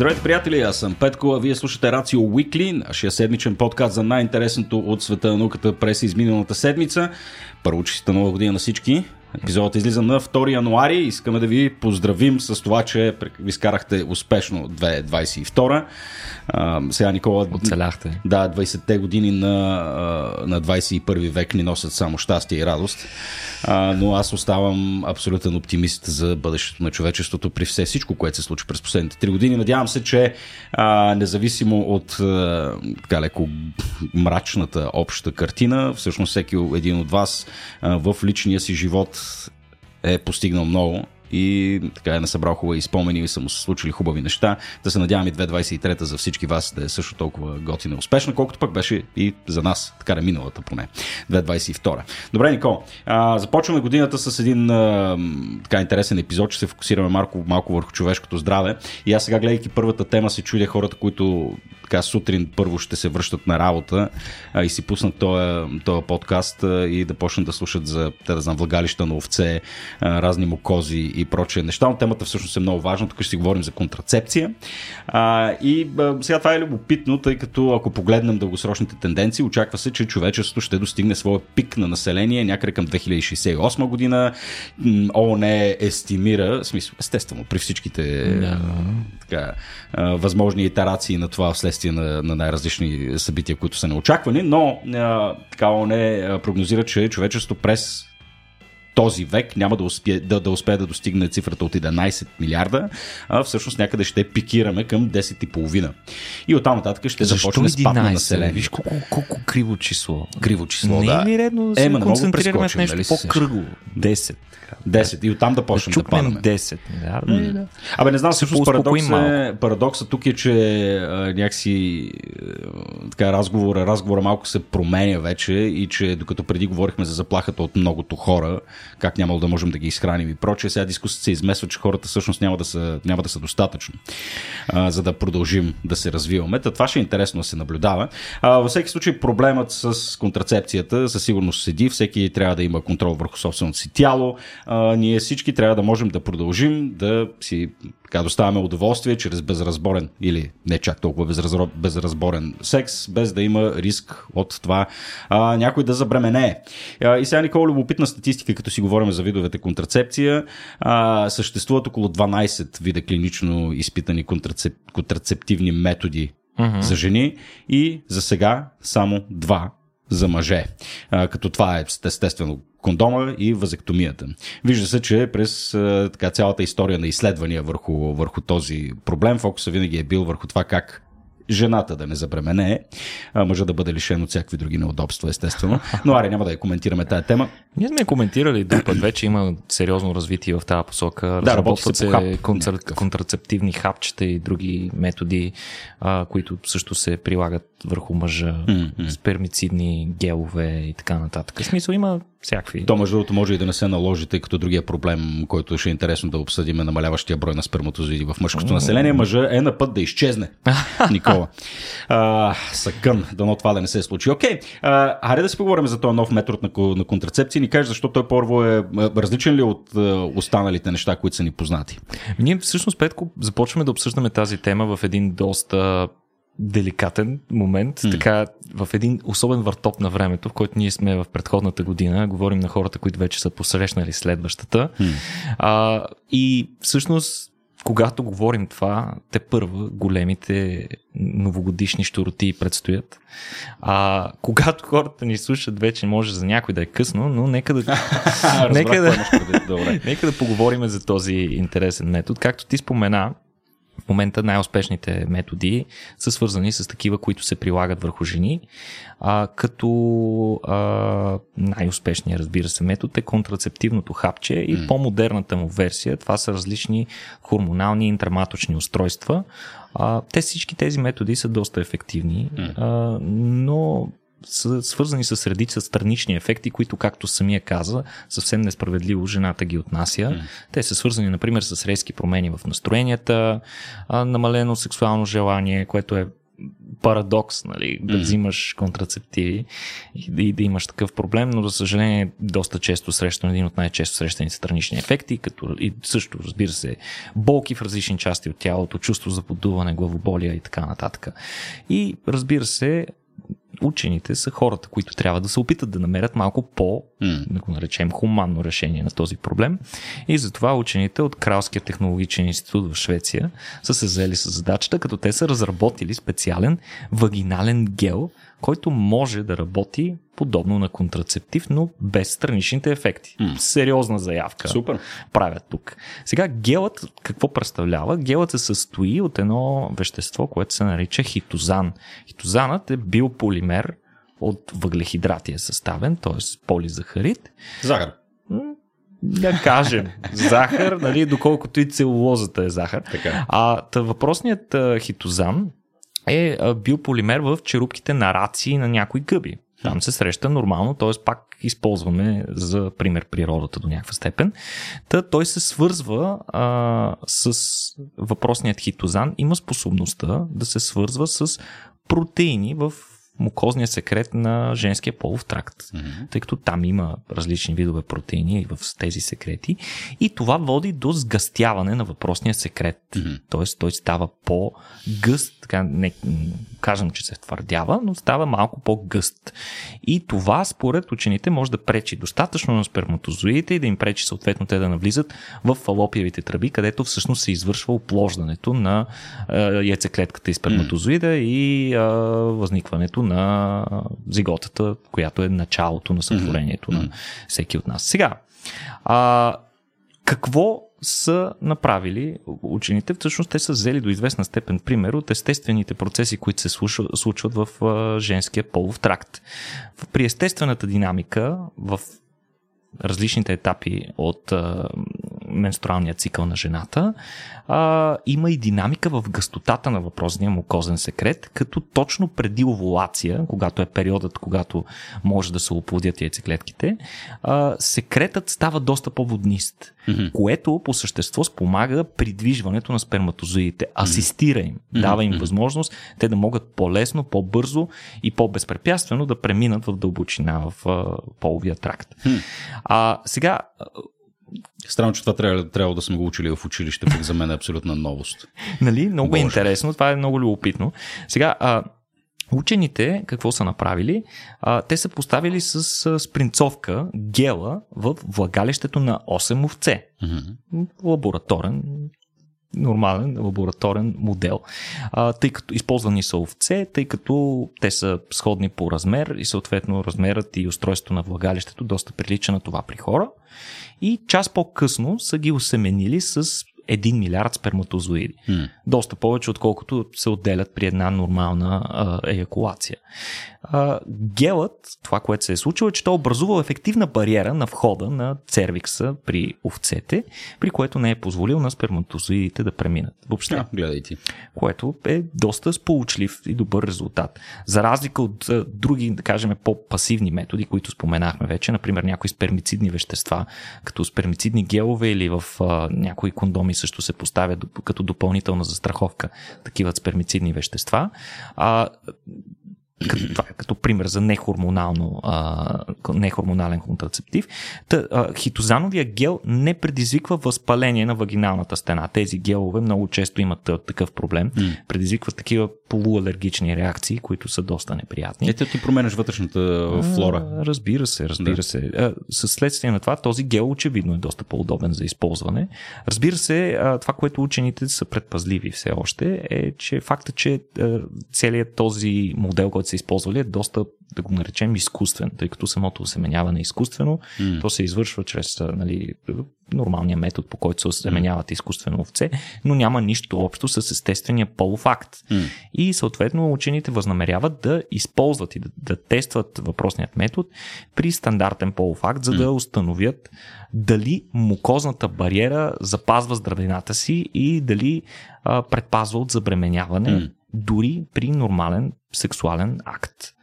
Здравейте, приятели! Аз съм Петко, а вие слушате Рацио Уикли, нашия седмичен подкаст за най-интересното от света на науката през изминалата седмица. Първо, чиста нова година на всички. Епизодът излиза на 2 януари. Искаме да ви поздравим с това, че ви скарахте успешно 2022. А, сега Никола... Оцеляхте. Да, 20-те години на, на 21 век ни носят само щастие и радост. А, но аз оставам абсолютен оптимист за бъдещето на човечеството при все всичко, което се случи през последните 3 години. Надявам се, че а, независимо от а, така леко мрачната обща картина, всъщност всеки един от вас а, в личния си живот е постигнал много и така е насъбрал хубави спомени и са му се случили хубави неща. Да се надявам и 2023 за всички вас да е също толкова готина и успешна, колкото пък беше и за нас, така е миналата поне, 2022. Добре, Никол, а, започваме годината с един а, така интересен епизод, че се фокусираме малко, малко върху човешкото здраве. И аз сега, гледайки първата тема, се чудя хората, които така сутрин първо ще се връщат на работа а, и си пуснат този, този подкаст а, и да почнат да слушат за, да знам, влагалища на овце, а, разни мукози и прочие неща. Но темата всъщност е много важна. Тук ще си говорим за контрацепция. А, и а, сега това е любопитно, тъй като ако погледнем дългосрочните тенденции, очаква се, че човечеството ще достигне своя пик на население някъде към 2068 година. ООН естимира, в смисъл, естествено, при всичките yeah. така, а, възможни итерации на това вследствие на, на най-различни събития, които са неочаквани, но а, така ООН прогнозира, че човечеството през този век няма да успее да, да, успее да достигне цифрата от 11 милиарда, а всъщност някъде ще пикираме към 10,5. И оттам нататък ще Защо започне спад на население. Виж колко, колко криво число. Криво число, не да. Не е ли редно да е, се концентрираме в нещо нали по-кръгло? 10. 10 и оттам да почнем да, да падаме. 10 милиарда. Mm. Да. Абе, не знам, всъщност парадокс е, парадокса тук е, че а, някакси а, така, разговора, разговора малко се променя вече и че докато преди говорихме за заплахата от многото хора, как нямало да можем да ги изхраним и прочее, сега дискусията се измесва, че хората всъщност няма да са, няма да са достатъчно, а, за да продължим да се развиваме. Та това ще е интересно да се наблюдава. А, във всеки случай проблемът с контрацепцията със сигурност седи, всеки трябва да има контрол върху собственото си тяло, а, ние всички трябва да можем да продължим да си така доставяме удоволствие чрез безразборен или не чак толкова безразбор, безразборен секс, без да има риск от това а, някой да забременее. А, и сега Никола, любопитна статистика, като си говорим за видовете контрацепция, а, съществуват около 12 вида клинично изпитани контрацеп, контрацептивни методи uh-huh. за жени и за сега само два за мъже. А, като това е естествено кондома и вазектомията. Вижда се, че през така, цялата история на изследвания върху, върху този проблем фокуса винаги е бил върху това как жената да не забремене, а мъжа да бъде лишен от всякакви други неудобства, естествено. Но аре, няма да я коментираме тази тема. Ние сме коментирали друг път вече, има сериозно развитие в тази посока. Да, работят се, се контр... контрацептивни хапчета и други методи, а, които също се прилагат върху мъжа, mm-hmm. спермицидни гелове и така нататък. В смисъл има всякакви. То между другото може и да не се наложи, тъй като другия проблем, който ще е интересно да обсъдим е намаляващия брой на сперматозоиди в мъжкото население. Мъжа е на път да изчезне. Никола. А, съкън, дано това да не се е случи. Окей, а, хайде да си поговорим за този нов метод на, на контрацепция. Ни кажеш защо той първо е различен ли от останалите неща, които са ни познати? Ние всъщност, Петко, започваме да обсъждаме тази тема в един доста деликатен момент, mm. така в един особен въртоп на времето, в който ние сме в предходната година, говорим на хората, които вече са посрещнали следващата. Mm. А, и всъщност, когато говорим това, те първа големите новогодишни щуроти предстоят. А когато хората ни слушат, вече може за някой да е късно, но нека да, нека да, нека да поговорим за този интересен метод. Както ти спомена, в момента най-успешните методи са свързани с такива, които се прилагат върху жени, а, като а, най-успешният, разбира се, метод е контрацептивното хапче и mm. по-модерната му версия. Това са различни хормонални интраматочни устройства. А, те всички тези методи са доста ефективни, mm. а, но са свързани с редица странични ефекти, които, както самия каза, съвсем несправедливо жената ги отнася. Mm. Те са свързани, например, с резки промени в настроенията, намалено сексуално желание, което е парадокс, нали, да Мгм. взимаш контрацептиви и, да- и да имаш такъв проблем, но за съжаление доста често срещан един от най-често срещаните странични ефекти, като и също, разбира се, болки в различни части от тялото, чувство за подуване, главоболия и така нататък. И разбира се, учените са хората, които трябва да се опитат да намерят малко по, М. да го наречем, хуманно решение на този проблем. И затова учените от Кралския технологичен институт в Швеция са се заели с задачата, като те са разработили специален вагинален гел, който може да работи подобно на контрацептив, но без страничните ефекти. М. Сериозна заявка Супер. правят тук. Сега гелът какво представлява? Гелът се състои от едно вещество, което се нарича хитозан. Хитозанът е биополимер от въглехидрати е съставен, т.е. полизахарид. Захар. Да кажем, захар, нали, доколкото и целулозата е захар. Така. А та въпросният а, хитозан е биополимер в черупките на раци на някои гъби. Там се среща нормално, т.е. пак използваме за пример природата до някаква степен. Та той се свързва а, с въпросният хитозан, има способността да се свързва с протеини в мукозния секрет на женския полов тракт Мгм. тъй като там има различни видове протеини в тези секрети и това води до сгъстяване на въпросния секрет. Мгм. Тоест той става по-гъст, така не кажем, че се твърдява, но става малко по-гъст. И това според учените може да пречи достатъчно на сперматозоидите и да им пречи съответно те да навлизат в фалопиевите тръби, където всъщност се извършва оплождането на е, яйцеклетката и сперматозоида и е, възникването на зиготата, която е началото на сътворението на всеки от нас. Сега, а, какво са направили учените? Всъщност те са взели до известна степен пример от естествените процеси, които се случва- случват в женския полов тракт. При естествената динамика в различните етапи от менструалния цикъл на жената, а, има и динамика в гъстотата на въпросния мукозен секрет, като точно преди овулация, когато е периодът, когато може да се оплодят яйцеклетките, а, секретът става доста по-воднист, Мгм. което по същество спомага придвижването на сперматозоидите, асистира им, дава им възможност те да могат по-лесно, по-бързо и по-безпрепятствено да преминат в дълбочина в половия тракт. А сега Странно, че това трябва, трябва да сме го учили в училище, пък за мен е абсолютна новост. Нали? Много е Боже. интересно, това е много любопитно. Сега, а, учените какво са направили? А, те са поставили с а, спринцовка гела в влагалището на 8 овце. Лабораторен нормален лабораторен модел. А, тъй като използвани са овце, тъй като те са сходни по размер и съответно размерът и устройството на влагалището доста прилича на това при хора. И час по-късно са ги осеменили с 1 милиард сперматозоиди. М. Доста повече, отколкото се отделят при една нормална а, еякулация. А, гелът, това, което се е случило, е, че той е образувал ефективна бариера на входа на цервикса при овцете, при което не е позволил на сперматозоидите да преминат. Въобще А, гледай ти. което е доста сполучлив и добър резултат. За разлика от а, други, да кажем, по-пасивни методи, които споменахме вече, например някои спермицидни вещества, като спермицидни гелове или в а, някои кондоми също се поставят като допълнителна застраховка такива спермицидни вещества. А, като, това като пример за нехормонално, а, нехормонален контрацептив. Та, а, хитозановия гел не предизвиква възпаление на вагиналната стена. Тези гелове много често имат а, такъв проблем. М. Предизвикват такива полуалергични реакции, които са доста неприятни. Ето ти променяш вътрешната флора. А, Разбира се, разбира Да. се. А, Със следствие на това, този гел очевидно е доста по-удобен за използване. Разбира се, а, това, което учените са предпазливи все още, е, че факта, че а, целият този модел, който са използвали, е доста, да го наречем, изкуствен, тъй като самото осеменяване е изкуствено. М. То се извършва чрез нали, нормалния метод, по който се осеменяват изкуствено овце, но няма нищо общо с естествения полов акт. М. И съответно учените възнамеряват да използват и да, да тестват въпросният метод при стандартен полов акт, за да установят дали мукозната бариера запазва здравината си и дали а, предпазва от забременяване М. дори при нормален сексуален акт.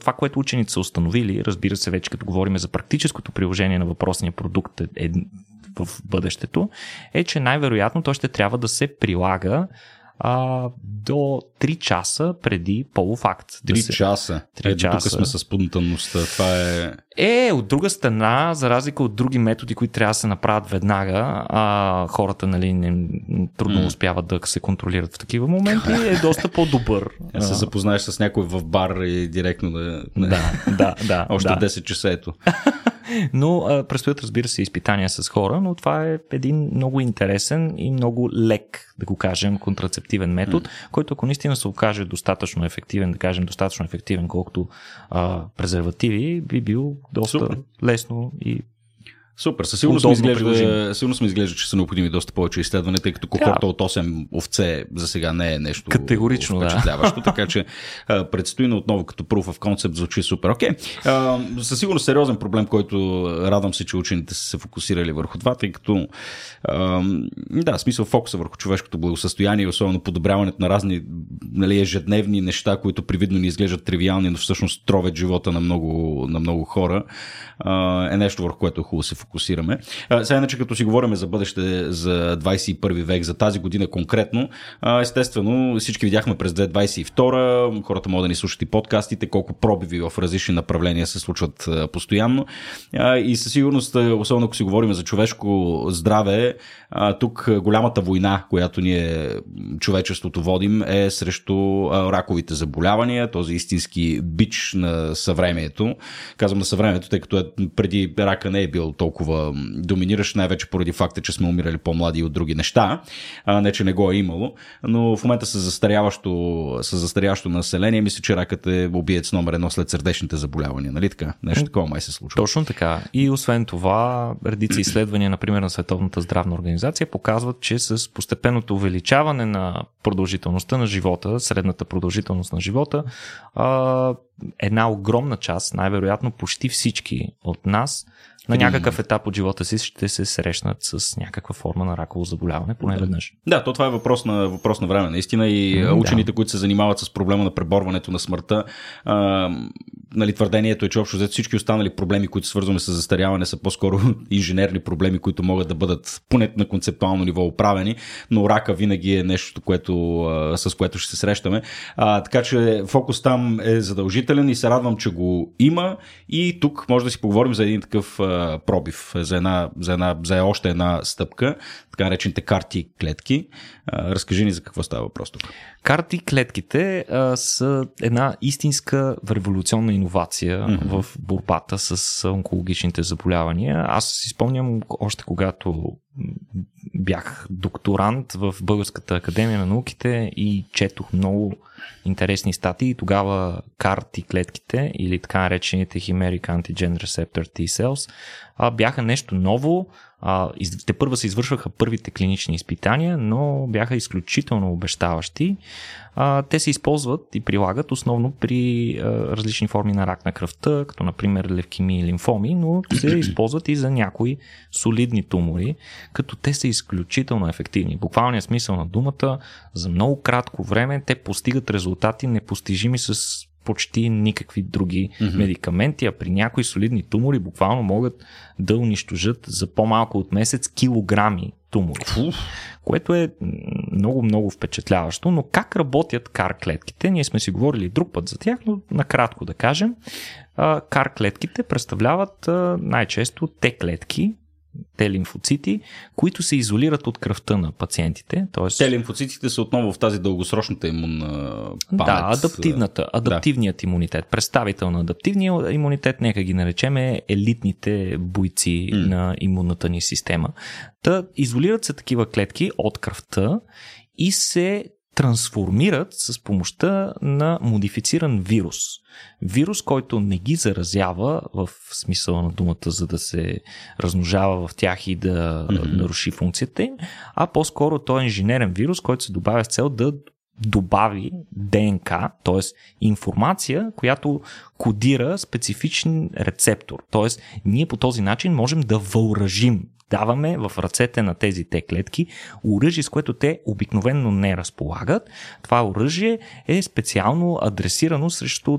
Това, което учените са установили, разбира се, вече като говорим за практическото приложение на въпросния продукт е, е, в бъдещето, е, че най-вероятно той ще трябва да се прилага до 3 часа преди полов акт. 3 да се... часа. 3 часа. Тук сме с спонтанността. Това е... Е, от друга страна, за разлика от други методи, които трябва да се направят веднага, а хората нали, не, трудно mm. успяват да се контролират в такива моменти, е доста по-добър. Да се запознаеш с някой в бар и директно да... Да, да, да. Още да. 10 часа ето. Но а, предстоят, разбира се, изпитания с хора, но това е един много интересен и много лек, да го кажем, контрацептивен метод, mm. който ако наистина се окаже достатъчно ефективен, да кажем достатъчно ефективен, колкото а, презервативи, би бил доста Супер. лесно и Супер, със сигурност ми, изглежда, сигурно ми изглежда, че са необходими доста повече изследвания, тъй като кохорта от 8 овце за сега не е нещо Категорично, впечатляващо, да. така че а, предстои но отново като proof of concept звучи супер. Окей, okay. със сигурност сериозен проблем, който радвам се, че учените са се фокусирали върху това, тъй като а, да, смисъл фокуса върху човешкото благосъстояние, особено подобряването на разни нали, ежедневни неща, които привидно ни изглеждат тривиални, но всъщност тровят живота на много, на много хора, а, е нещо върху което е хубаво се фокусираме. А, сега иначе като си говорим за бъдеще за 21 век, за тази година конкретно, естествено всички видяхме през 2022, хората могат да ни слушат и подкастите, колко пробиви в различни направления се случват постоянно. И със сигурност, особено ако си говорим за човешко здраве, тук голямата война, която ние човечеството водим е срещу раковите заболявания, този истински бич на съвремието. Казвам на съвремието, тъй като е, преди рака не е бил толкова доминиращ, най-вече поради факта, че сме умирали по-млади от други неща, а, не че не го е имало, но в момента с застаряващо, с застаряващо население, мисля, че ракът е убиец номер едно след сърдечните заболявания, нали така? Нещо такова май се случва. Точно така. И освен това, редици изследвания, например на Световната здравна организация, показват, че с постепенното увеличаване на продължителността на живота, средната продължителност на живота, една огромна част, най-вероятно почти всички от нас, на някакъв етап от живота си ще се срещнат с някаква форма на раково заболяване, поне да. веднъж. Да, то това е въпрос на, въпрос на време. Наистина и mm, учените, да. които се занимават с проблема на преборването на смъртта, а, нали, твърдението е, че общо взето всички останали проблеми, които свързваме с застаряване, са по-скоро инженерни проблеми, които могат да бъдат поне на концептуално ниво оправени, но рака винаги е нещо, което, а, с което ще се срещаме. А, така че фокус там е задължителен и се радвам, че го има и тук може да си поговорим за един такъв пробив, за, една, за, една, за още една стъпка, така наречените карти и клетки. А, разкажи ни за какво става въпрос тук. Карти и клетките а, са една истинска революционна иновация mm-hmm. в борбата с онкологичните заболявания. Аз си спомням още когато бях докторант в Българската академия на науките и четох много интересни статии. Тогава карти клетките или така наречените Chimeric Antigen Receptor T cells бяха нещо ново, а, те първа се извършваха първите клинични изпитания, но бяха изключително обещаващи. А, те се използват и прилагат основно при а, различни форми на рак на кръвта, като например левкемии и лимфоми, но се използват и за някои солидни тумори, като те са изключително ефективни. Буквалният смисъл на думата, за много кратко време те постигат резултати непостижими с почти никакви други mm-hmm. медикаменти, а при някои солидни тумори буквално могат да унищожат за по-малко от месец килограми тумори. Уф. Което е много-много впечатляващо, но как работят кар клетките? Ние сме си говорили друг път за тях, но накратко да кажем. Кар клетките представляват най-често те клетки, те лимфоцити, които се изолират от кръвта на пациентите. Тоест... Те лимфоцитите са отново в тази дългосрочната имунна памет. Да, адаптивната, адаптивният да. имунитет, представител на адаптивния имунитет, нека ги наречеме елитните бойци mm. на имунната ни система. Та изолират се такива клетки от кръвта и се трансформират с помощта на модифициран вирус. Вирус, който не ги заразява в смисъла на думата, за да се размножава в тях и да mm-hmm. наруши функцията им, а по-скоро той е инженерен вирус, който се добавя с цел да добави ДНК, т.е. информация, която кодира специфичен рецептор. Т.е. ние по този начин можем да въоръжим даваме в ръцете на тези те клетки оръжие, с което те обикновенно не разполагат. Това оръжие е специално адресирано срещу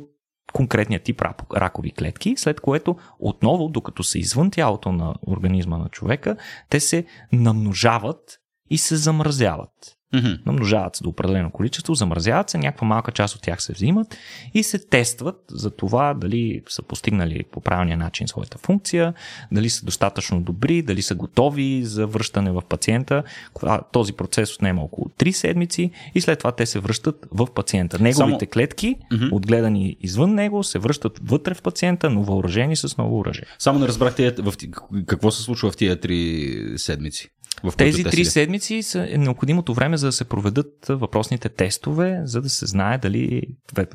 конкретния тип ракови клетки, след което отново, докато са извън тялото на организма на човека, те се намножават и се замразяват. Мгм. намножават се до определено количество, замразяват се, някаква малка част от тях се взимат и се тестват за това дали са постигнали по правилния начин своята функция, дали са достатъчно добри, дали са готови за връщане в пациента. Този процес отнема около 3 седмици и след това те се връщат в пациента. Неговите Само- клетки, Мгм. отгледани извън него, се връщат вътре в пациента, но въоръжени с ново оръжие. Само не разбрах тия, в, какво се случва в тия три седмици. В Тези те три седмици са е необходимото време за да се проведат въпросните тестове, за да се знае дали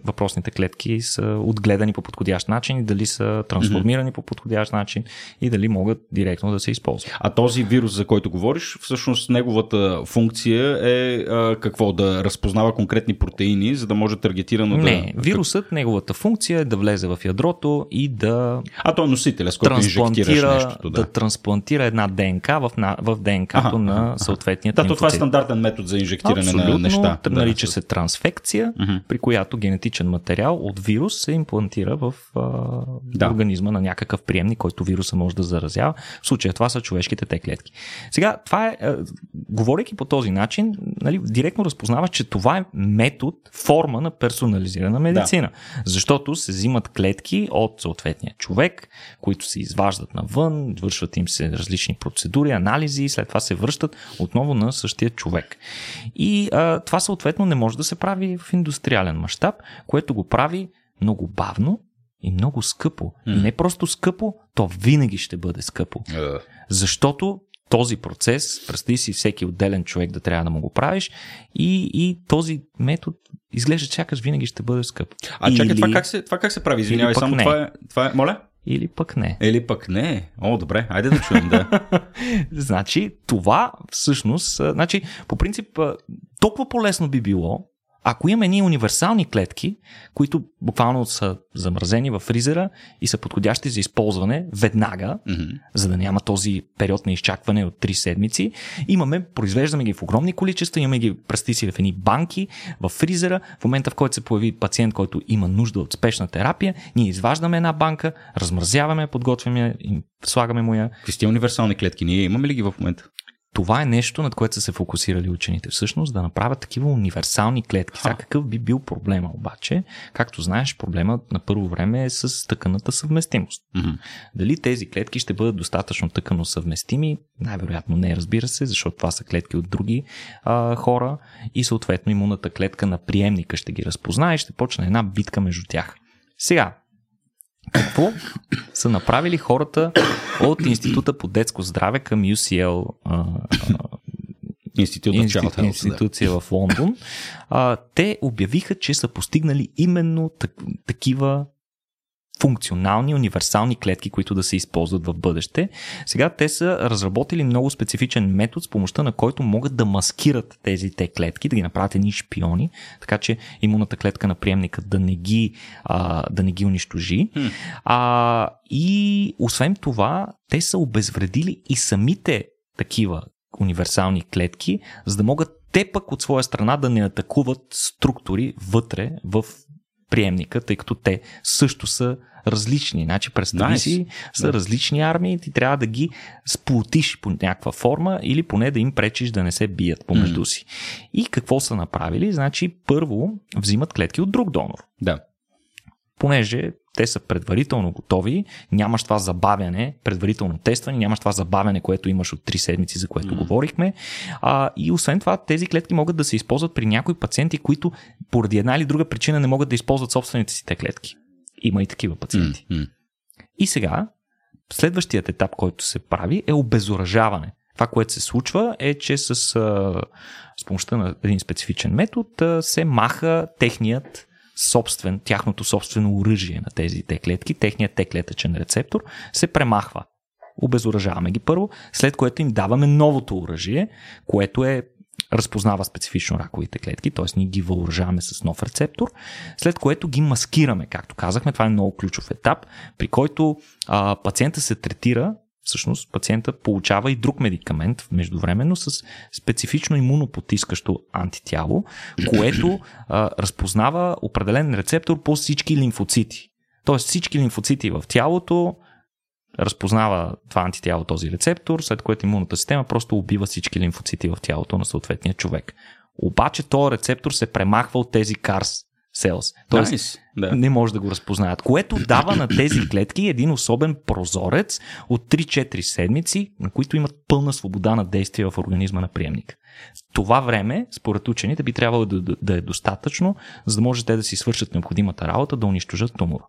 въпросните клетки са отгледани по подходящ начин дали са трансформирани по подходящ начин и дали могат директно да се използват. А този вирус, за който говориш, всъщност неговата функция е а, какво? Да разпознава конкретни протеини, за да може таргетирано Не, да... вирусът, неговата функция е да влезе в ядрото и да А той е носителя, с който трансплантира, нещото. да. Да, трансплантира една ДНК в, в ДНК-то Аха, на съответния да то това е стандартен метод за инжектиране Абсолютно, на неща. да, нарича се трансфекция, Мгм. при която генетичен материал от вирус се имплантира в а, Да. организма на някакъв приемник, който вируса може да заразява. В случая това са човешките те клетки. Сега, това е, а, говорейки по този начин, нали, директно разпознава, че това е метод, форма на персонализирана медицина. Защото се взимат клетки от съответния човек, които се изваждат навън, вършват им се различни процедури, анализи и след това се връщат отново на същия човек. И а, това съответно не може да се прави в индустриален мащаб, което го прави много бавно и много скъпо. И не просто скъпо, то винаги ще бъде скъпо. Е, Защото този процес, представи си всеки отделен човек да трябва да му го правиш и, и този метод изглежда, че сякаш винаги ще бъде скъп. А чакай, Или- това как, се, това как се прави? Извинявай, само не. това е, това е... Моля? Или пък не. Или пък не. О, добре, айде да чуем, да. Значи, това всъщност, значи, по принцип, толкова по-лесно би било, ако имаме ние универсални клетки, които буквално са замразени в фризера и са подходящи за използване веднага, Мгм. за да няма този период на изчакване от 3 седмици. Имаме, произвеждаме ги в огромни количества, имаме ги пръсти си в едни банки, в фризера. В момента, в който се появи пациент, който има нужда от спешна терапия, ние изваждаме една банка, размразяваме, подготвяме, и слагаме му я. Какви универсални клетки? Ние имаме ли ги в момента? Това е нещо, над което са се фокусирали учените. Всъщност да направят такива универсални клетки. Сега какъв би бил проблема обаче? Както знаеш, проблема на първо време е с тъканата съвместимост. Мгм. Дали тези клетки ще бъдат достатъчно тъкано съвместими? Най-вероятно не, разбира се, защото това са клетки от други а, хора и съответно имунната клетка на приемника ще ги разпознае и ще почне една битка между тях. Сега, какво са направили хората от Института по детско здраве към UCL а, Институт of инсти- Child Health. да. институция в Лондон, а, те обявиха, че са постигнали именно так, такива функционални, универсални клетки, които да се използват в бъдеще. Сега те са разработили много специфичен метод, с помощта на който могат да маскират тези те клетки, да ги направят едни шпиони, така че имунната клетка на приемника да не ги, а, да не ги унищожи. Хм. А, и освен това, те са обезвредили и самите такива универсални клетки, за да могат те пък от своя страна да не атакуват структури вътре в приемника, тъй като те също са различни. Значи, представи Nice. си, са Да. различни армии и ти трябва да ги сплотиш по някаква форма или поне да им пречиш да не се бият помежду си. И какво са направили? Значи, първо взимат клетки от друг донор Да. понеже те са предварително готови, нямаш това забавяне, предварително тестване, нямаш това забавяне, което имаш от 3 седмици, за което mm. говорихме. А, и освен това, тези клетки могат да се използват при някои пациенти, които поради една или друга причина не могат да използват собствените си те клетки. Има и такива пациенти. М. И сега, следващият етап, който се прави е обезоръжаване. Това, което се случва е, че с, а, с помощта на един специфичен метод а, се маха техният собствен, тяхното собствено оръжие на тези те клетки, техният те клетъчен рецептор се премахва. Обезоръжаваме ги първо, след което им даваме новото оръжие, което е разпознава специфично раковите клетки, т.е. ние ги въоръжаваме с нов рецептор, след което ги маскираме, както казахме, това е много ключов етап, при който а, пациента се третира всъщност пациента получава и друг медикамент междувременно с специфично имунопотискащо антитяло, което а, разпознава определен рецептор по всички лимфоцити. Тоест всички лимфоцити в тялото разпознава това антитяло, този рецептор, след което имунната система просто убива всички лимфоцити в тялото на съответния човек. Обаче този рецептор се премахва от тези CARS cells. Тоест, Nice. Да. не може да го разпознаят. Което дава на тези клетки един особен прозорец от 3-4 седмици, на които имат пълна свобода на действие в организма на приемника. Това време, според учените, би трябвало да, да, да е достатъчно, за да може те да си свършат необходимата работа, да унищожат тумора.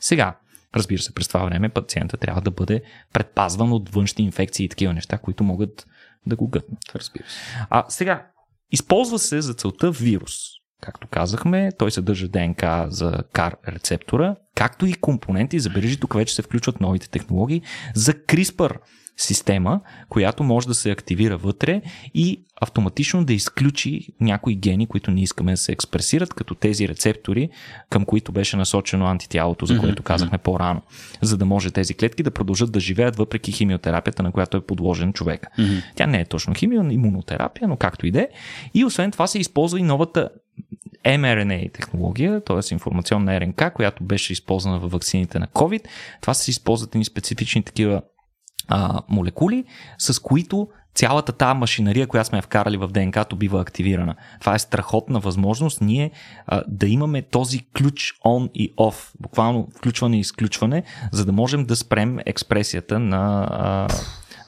Сега, разбира се, през това време пациента трябва да бъде предпазван от външни инфекции и такива неща, които могат да го гътнат. Разбира се. А сега, използва се за целта вирус. Както казахме, той съдържа ДНК за CAR рецептора, както и компоненти, забележи, тук вече се включват новите технологии, за CRISPR система, която може да се активира вътре и автоматично да изключи някои гени, които не искаме да се експресират, като тези рецептори, към които беше насочено антитялото, за което казахме по-рано, за да може тези клетки да продължат да живеят въпреки химиотерапията, на която е подложен човека. Тя не е точно химио, имунотерапия, но както и да е. И освен това се използва и новата mRNA технология, т.е. информационна РНК, която беше използвана в вакцините на COVID. Това се използват и специфични такива а, молекули, с които цялата тази машинария, която сме вкарали в ДНК-то, бива активирана. Това е страхотна възможност ние а, да имаме този ключ on и off, буквално включване и изключване, за да можем да спрем експресията на, а,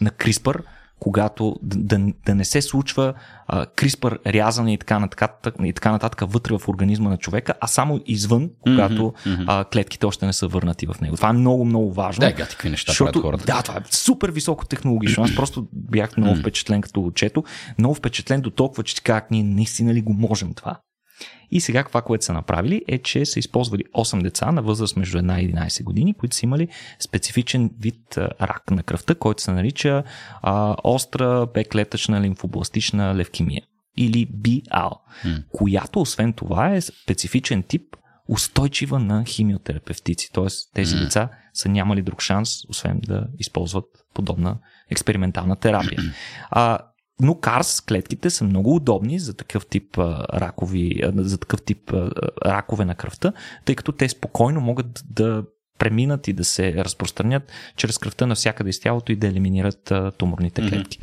на CRISPR, когато да, да, не се случва а, CRISPR рязане и така, нататък, и така нататък вътре в организма на човека, а само извън, когато mm-hmm. а, клетките още не са върнати в него. Това е много, много важно. Да, гати, какви неща защото, правят хората. Да, това е супер високо технологично. Аз просто бях много впечатлен като го чето. Много впечатлен до толкова, че как ние наистина ли го можем това. И сега това, което са направили е, че са използвали 8 деца на възраст между 1 и 11 години, които са имали специфичен вид рак на кръвта, който се нарича а, остра беклетъчна лимфобластична левкемия или BL, М. която освен това е специфичен тип устойчива на химиотерапевтици. Т.е. тези М. деца са нямали друг шанс, освен да използват подобна експериментална терапия. А, но карс клетките са много удобни за такъв тип а, ракови, а, за такъв тип а, ракове на кръвта, тъй като те спокойно могат да преминат и да се разпространят чрез кръвта навсякъде из тялото и да елиминират а, туморните клетки.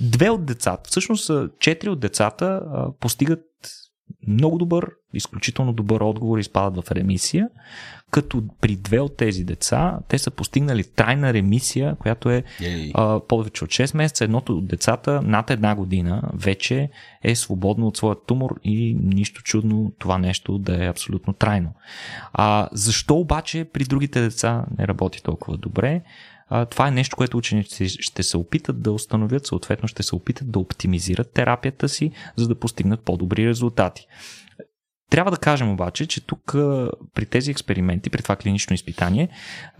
Две от децата, всъщност четири от децата а, постигат много добър, изключително добър отговор и изпадат в ремисия, като при две от тези деца те са постигнали трайна ремисия, която е Ей. а, повече от 6 месеца. Едното от децата над една година вече е свободно от своя тумор и нищо чудно това нещо да е абсолютно трайно. А, защо обаче при другите деца не работи толкова добре? А, това е нещо, което учениците ще се опитат да установят, съответно ще се опитат да оптимизират терапията си, за да постигнат по-добри резултати. Трябва да кажем обаче, че тук при тези експерименти, при това клинично изпитание,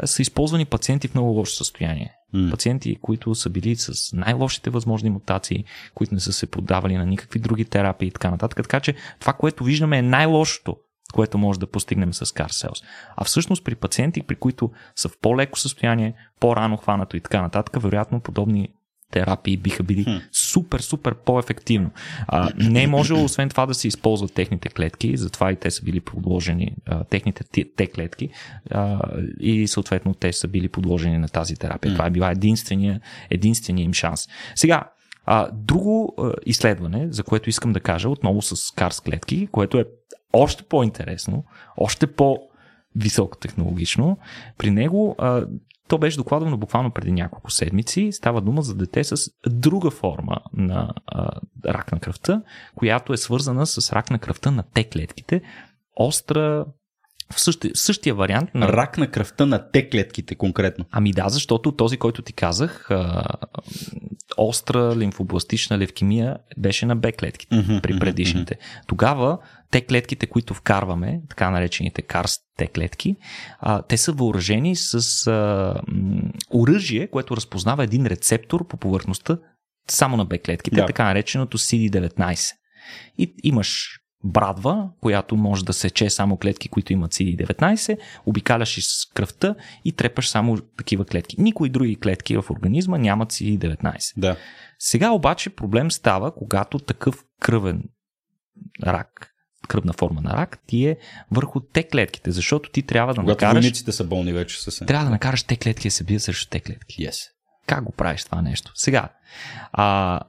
са използвани пациенти в много лошо състояние. М. Пациенти, които са били с най-лошите възможни мутации, които не са се подавали на никакви други терапии и така нататък. Така че това, което виждаме е най-лошото, което може да постигнем с CAR. А всъщност при пациенти, при които са в по-леко състояние, по-рано хванато и така нататък, вероятно подобни терапии биха били Хм. супер, супер по-ефективно. А, не е можело освен това да се използват техните клетки, затова и те са били подложени, а, техните те клетки а, и съответно те са били подложени на тази терапия. Това е била единствения, единствения им шанс. Сега, а, друго а, изследване, за което искам да кажа, отново с карс клетки, което е още по-интересно, още по- високотехнологично. При него а, то беше докладвано буквално преди няколко седмици. Става дума за дете с друга форма на а, рак на кръвта, която е свързана с рак на кръвта на Т клетките. Остра, в същия, същия вариант на Рак на кръвта на те клетките конкретно. Ами да, защото този, който ти казах, а, остра лимфобластична левкемия беше на Б клетките при предишните. Тогава те клетките, които вкарваме, така наречените карст те клетки, а, те са въоръжени с а, м, оръжие, което разпознава един рецептор по повърхността само на Б клетките, Да. така нареченото CD19. И имаш брадва, която може да сече само клетки, които имат CD19, обикаляш из кръвта и трепаш само такива клетки. Никои други клетки в организма нямат CD19. Да. Сега обаче проблем става, когато такъв кръвен рак, кръвна форма на рак, ти е върху те клетките, защото ти трябва да Когато накараш, войниците са болни вече с трябва да накараш те клетки да се бият срещу те клетки. Yes. Как го правиш това нещо? Сега, а,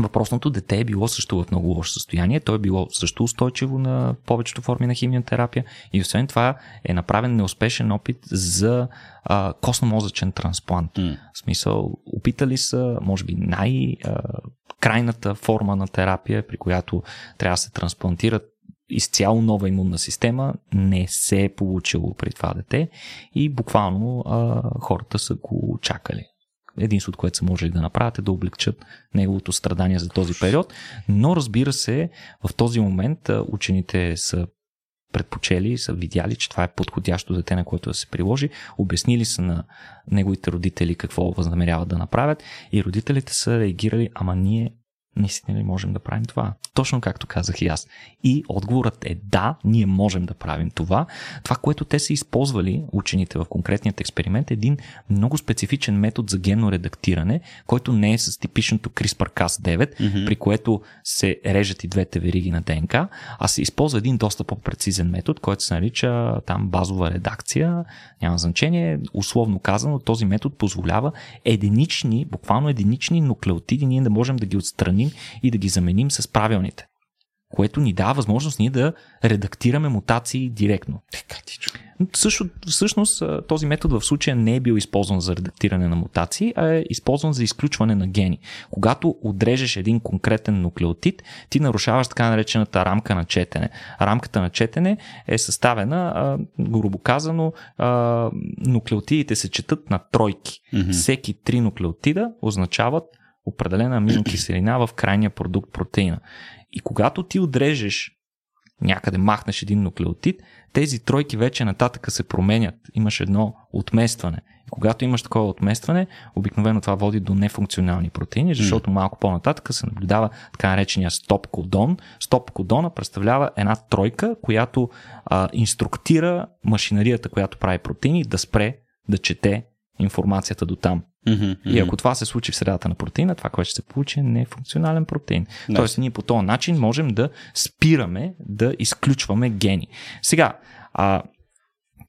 Въпросното дете е било също в много лошо състояние. То е било също устойчиво на повечето форми на химиотерапия и освен това е направен неуспешен опит за а, костно-мозъчен трансплант. Mm. В смисъл, опитали са, може би, най-крайната форма на терапия, при която трябва да се трансплантират изцяло нова имунна система не се е получило при това дете и буквално а, хората са го чакали. Единството, което са можели да направят е да облегчат неговото страдание за този период. Но разбира се, в този момент учените са предпочели, са видяли, че това е подходящо дете, на което да се приложи, обяснили са на неговите родители какво възнамеряват да направят и родителите са реагирали, ама ние наистина ли можем да правим това? Точно както казах и аз. И отговорът е да, ние можем да правим това. Това, което те са използвали, учените в конкретният експеримент, е един много специфичен метод за генно редактиране, който не е с типичното CRISPR-Cas9, mm-hmm. при което се режат и двете вериги на ДНК, а се използва един доста по-прецизен метод, който се нарича там базова редакция, няма значение. Условно казано, този метод позволява единични, буквално единични нуклеотиди ние да можем да ги отстраним и да ги заменим с правилните. Което ни дава възможност ние да редактираме мутации директно. Така Също, всъщност този метод в случая не е бил използван за редактиране на мутации, а е използван за изключване на гени. Когато отрежеш един конкретен нуклеотид, ти нарушаваш така наречената рамка на четене. Рамката на четене е съставена, грубо казано, нуклеотидите се четат на тройки. Mm-hmm. Всеки три нуклеотида означават определена аминокиселина в крайния продукт протеина. И когато ти отрежеш някъде махнеш един нуклеотид, тези тройки вече нататъка се променят. Имаш едно отместване. И когато имаш такова отместване, обикновено това води до нефункционални протеини, защото малко по-нататък се наблюдава така наречения стоп кодон. Стоп кодона представлява една тройка, която а, инструктира машинарията, която прави протеини, да спре да чете информацията до там. Mm-hmm, mm-hmm. И ако това се случи в средата на протеина, това, което ще се получи е нефункционален протеин. No. Тоест, ние по този начин можем да спираме да изключваме гени. Сега, а,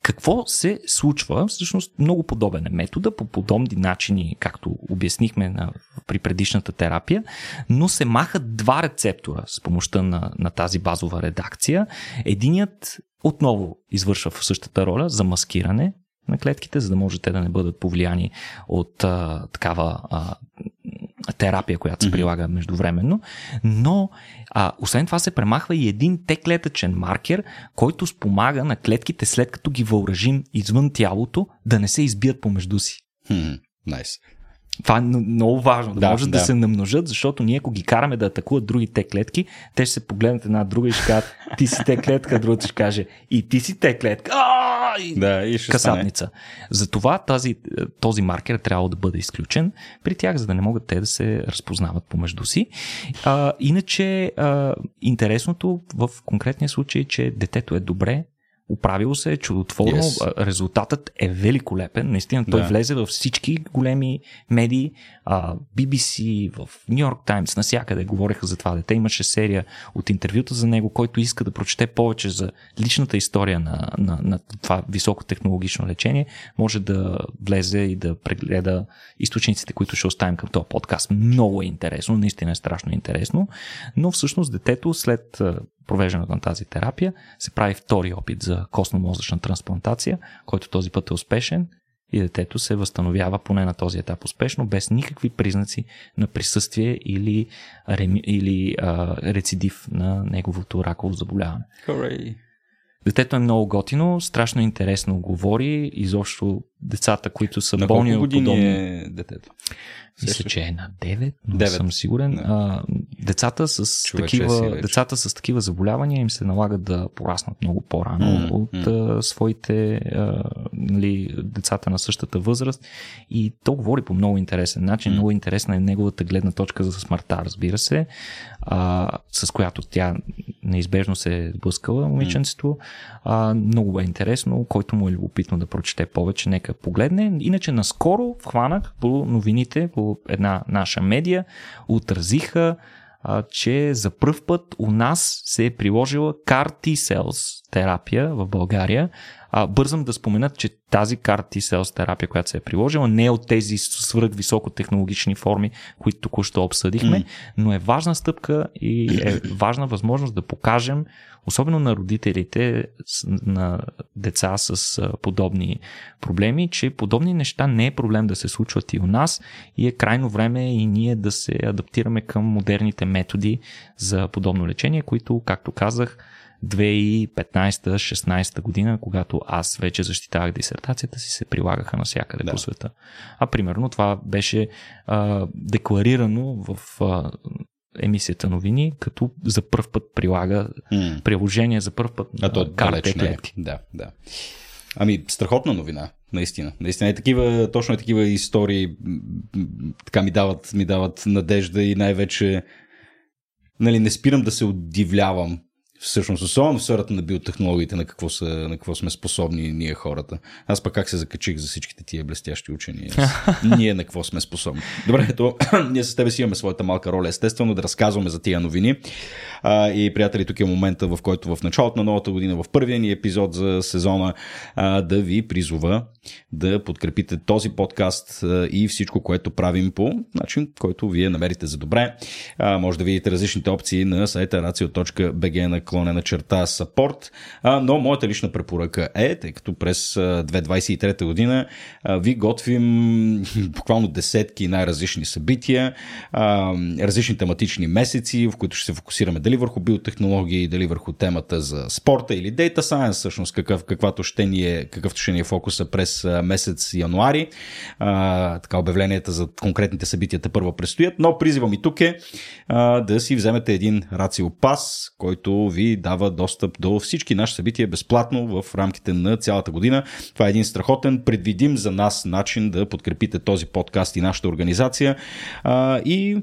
какво се случва? Всъщност много подобен е метода, по подобни начини, както обяснихме на, при предишната терапия, но се махат два рецептора с помощта на, на тази базова редакция. Единият отново извършва в същата роля за маскиране, на клетките, за да може те да не бъдат повлияни от а, такава а, терапия, която се прилага междувременно. Но, а, освен това, се премахва и един теклетъчен маркер, който спомага на клетките, след като ги въоръжим извън тялото, да не се избият помежду си. Найс. Nice. Това е много важно, да, да може да. да се намножат, защото ние ако ги караме да атакуват другите клетки, те ще се погледнат една друга и ще кажат, ти си те клетка, другата ще каже, и ти си те клетка. И да, и ще касатница. Стане. Затова тази, този маркер трябва да бъде изключен при тях, за да не могат те да се разпознават помежду си. А, иначе, а, интересното в конкретния случай е, че детето е добре Оправило се е чудотворно. Yes. Резултатът е великолепен. Наистина той да. влезе във всички големи медии. BBC, в New York Times, насякъде говореха за това дете. Имаше серия от интервюта за него, който иска да прочете повече за личната история на, на, на това високотехнологично лечение. Може да влезе и да прегледа източниците, които ще оставим към този подкаст. Много е интересно, наистина е страшно интересно. Но всъщност детето след провеждането на тази терапия, се прави втори опит за костно-мозъчна трансплантация, който този път е успешен и детето се възстановява поне на този етап успешно, без никакви признаци на присъствие или, или а, рецидив на неговото раково заболяване. Hooray. Детето е много готино, страшно интересно говори, изобщо децата, които са на болни от подобни... е детето? Мисля, че е на 9, но 9. съм сигурен. А, децата, с такива, децата с такива заболявания им се налагат да пораснат много по-рано mm, от mm. А, своите а, нали, децата на същата възраст. И то говори по много интересен начин. Mm. Много интересна е неговата гледна точка за смъртта, разбира се, а, с която тя неизбежно се е сблъскала момиченцето. А, много е интересно, който му е любопитно да прочете повече, нека погледне. Иначе наскоро хванах по новините, по една наша медия, отразиха а, че за първ път у нас се е приложила CAR T-cells, терапия в България. А, бързам да спомена, че тази CAR T-Cells терапия, която се е приложила, не е от тези свръх високотехнологични форми, които току-що обсъдихме, mm. но е важна стъпка и е важна възможност да покажем, особено на родителите на деца с подобни проблеми, че подобни неща не е проблем да се случват и у нас и е крайно време и ние да се адаптираме към модерните методи за подобно лечение, които, както казах, 2015-16 година, когато аз вече защитавах дисертацията си, се прилагаха навсякъде да. по света. А примерно това беше а, декларирано в а, емисията новини, като за първ път прилага mm. приложение за първ път а то карта клетки. Да, да. Ами, страхотна новина, наистина. Наистина е такива, точно е такива истории така ми дават, ми дават надежда и най-вече нали, не спирам да се удивлявам всъщност, особено в сферата на биотехнологиите, на какво, са, на какво сме способни ние хората. Аз пък как се закачих за всичките тия блестящи учени. ние на какво сме способни. Добре, ето, ние с тебе си имаме своята малка роля, естествено, да разказваме за тия новини. А, и, приятели, тук е момента, в който в началото на новата година, в първия ни епизод за сезона, а, да ви призова да подкрепите този подкаст а, и всичко, което правим по начин, който вие намерите за добре. А, може да видите различните опции на сайта racio.bg на клонена черта support, а, но моята лична препоръка е, тъй като през 2023 година а, ви готвим буквално десетки най-различни събития, а, различни тематични месеци, в които ще се фокусираме дали върху биотехнологии, дали върху темата за спорта или Data Science, всъщност какъв, каквато ще ни е, какъвто ще ни е фокуса през месец януари. А, така обявленията за конкретните събития първо предстоят, но призивам и тук е а, да си вземете един рацио пас, който ви дава достъп до всички наши събития безплатно в рамките на цялата година. Това е един страхотен, предвидим за нас начин да подкрепите този подкаст и нашата организация. А, и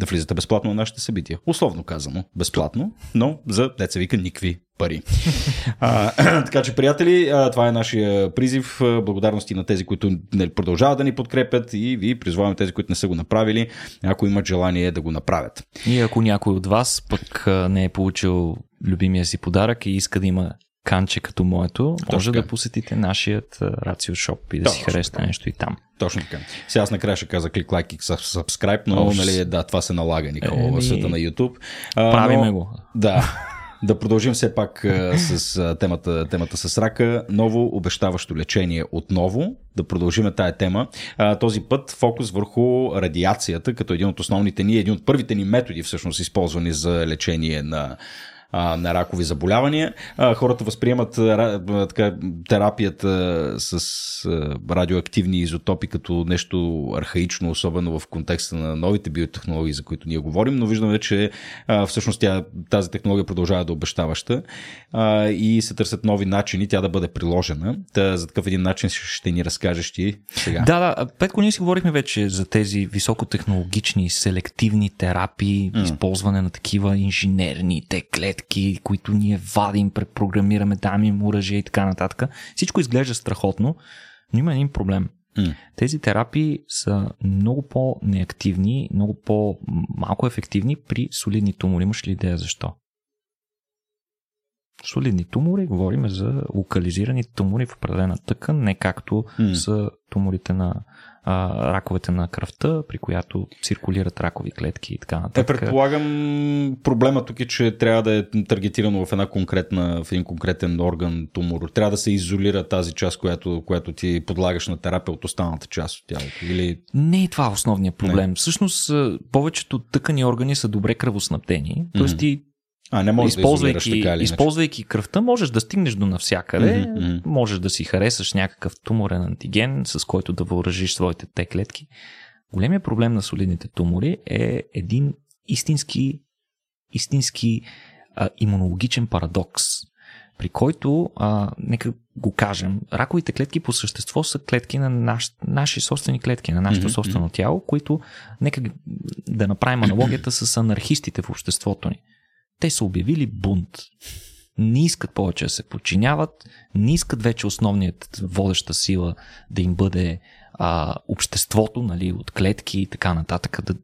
да влизате безплатно на нашите събития. Условно казано, безплатно, но за деца вика никакви пари. а, така че, приятели, това е нашия призив. Благодарности на тези, които не продължават да ни подкрепят и ви призваваме тези, които не са го направили, ако имат желание да го направят. И ако някой от вас пък не е получил любимия си подарък и иска да има канче като моето, може Точно. да посетите нашият Рацио Шоп и да Точно. си харесате нещо и там. Точно така. Сега аз накрая ще каза клик лайк и subscribe, но О, нали, да, това се налага, Никола, в света на YouTube. А, правиме но, го. Да. Да продължим все пак с темата, темата с рака. Ново обещаващо лечение отново. Да продължим тая тема. Този път фокус върху радиацията, като един от основните ни, един от първите ни методи, всъщност използвани за лечение на а, на ракови заболявания. А, хората възприемат а, така, терапията с а, радиоактивни изотопи като нещо архаично, особено в контекста на новите биотехнологии, за които ние говорим, но виждаме, че а, всъщност тя, тази технология продължава да е обещаваща а, и се търсят нови начини тя да бъде приложена. Та, за такъв един начин ще ни разкажеш ти сега. Да, да. Петко, ние си говорихме вече за тези високотехнологични селективни терапии, mm. използване на такива инженерни те клетки които ние вадим, препрограмираме, даме им оръжие и така нататък. Всичко изглежда страхотно, но има един проблем. Mm. Тези терапии са много по-неактивни, много по-малко ефективни при солидни тумори. Имаш ли идея защо? Солидни тумори, говорим за локализирани тумори в определена тъкан, не както mm. са туморите на а, раковете на кръвта, при която циркулират ракови клетки и така е, нататък. Е, предполагам, проблема тук е, че трябва да е таргетирано в една конкретна, в един конкретен орган тумор. Трябва да се изолира тази част, която, която ти подлагаш на терапия от останалата част от тялото. Или... Не е това основният проблем. Не. Всъщност, повечето тъкани органи са добре кръвоснабдени. Тоест mm-hmm. ти а, не можеш използвайки, да така или използвайки кръвта, можеш да стигнеш до навсякъде, mm-hmm. можеш да си харесаш някакъв туморен антиген, с който да въоръжиш своите те клетки. Големия проблем на солидните тумори е един истински, истински а, имунологичен парадокс, при който, а, нека го кажем, раковите клетки по същество са клетки на наш, наши собствени клетки, на нашето mm-hmm. собствено тяло, които, нека да направим аналогията с анархистите в обществото ни те са обявили бунт. не искат повече да се подчиняват, не искат вече основният водеща сила да им бъде а, обществото, нали, от клетки и така нататък, да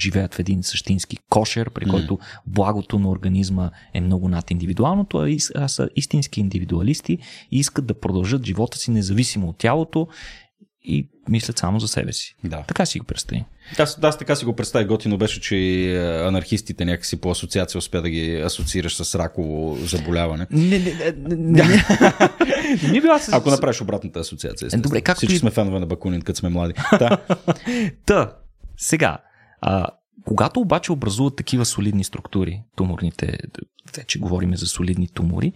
живеят в един същински кошер, при който благото на организма е много над индивидуалното, а, а са истински индивидуалисти и искат да продължат живота си независимо от тялото и мислят само за себе си. Да. Така си го представи. Аз, аз така си го представих. Готино беше, че е, анархистите някакси по асоциация успя да ги асоциираш с раково заболяване. Не, не, не, не, не, била с... Ако направиш обратната асоциация. Добре, както Всички сме фенове на Бакунин, като сме млади. Да. Та, сега, а, когато обаче образуват такива солидни структури, туморните, вече говорим за солидни тумори,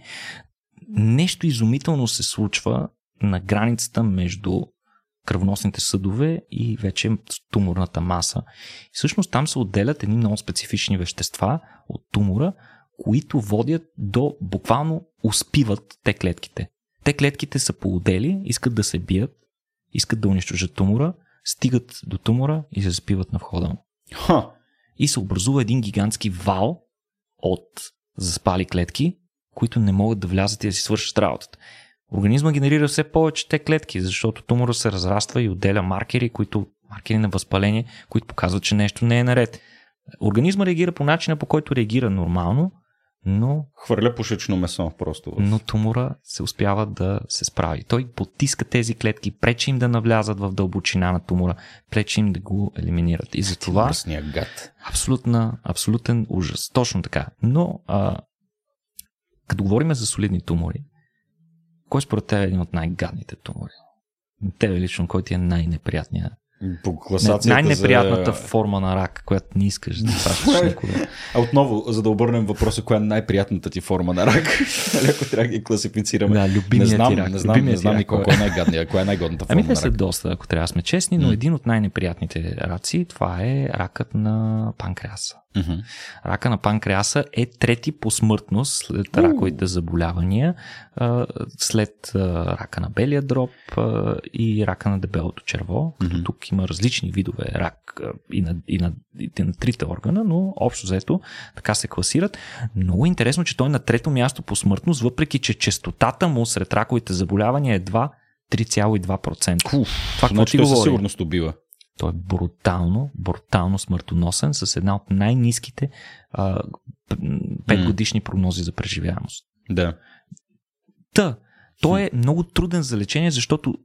нещо изумително се случва на границата между кръвоносните съдове и вече туморната маса. И всъщност там се отделят едни много специфични вещества от тумора, които водят до буквално успиват те клетките. Те клетките са поудели, искат да се бият, искат да унищожат тумора, стигат до тумора и се спиват на входа му. Ха. И се образува един гигантски вал от заспали клетки, които не могат да влязат и да си свършат работата. Организма генерира все повече те клетки, защото тумора се разраства и отделя маркери, които, маркери на възпаление, които показват, че нещо не е наред. Организма реагира по начина, по който реагира нормално, но Хвърля пушечно месо просто. но тумора се успява да се справи. Той потиска тези клетки, пречи им да навлязат в дълбочина на тумора, пречи им да го елиминират. И затова гад. абсолютна, абсолютен ужас. Точно така. Но а, като говорим за солидни тумори, кой според теб е един от най-гадните тумори? Тебе лично, кой ти е най-неприятният? По Не, класацията най-неприятната за... форма на рак, която не искаш да пратиш никога. А отново, за да обърнем въпроса, коя е най-приятната ти форма на рак? Нали, Ако трябва да ги класифицираме. Да, не любимият знам, ти рак. не знам, не знам никой, кой е? е най-гадният, коя е най-годната форма Ами те на са доста, ако трябва да сме честни, но един от най-неприятните раци, това е ракът на панкреаса. Мгм. Рака на панкреаса е трети по смъртност след раковите заболявания, след рака на белия дроб и рака на дебелото черво. Като Мгм. тук има различни видове рак и на, и, на, и на трите органа, но общо взето така се класират. Много е интересно, че той е на трето място по смъртност, въпреки че частотата му сред раковите заболявания е едва 3,2%. Уф, Това значи той със сигурност убива. Той е брутално, брутално смъртоносен с една от най-низките а, 5 годишни прогнози за преживяемост. Да. Та, той е много труден за лечение, защото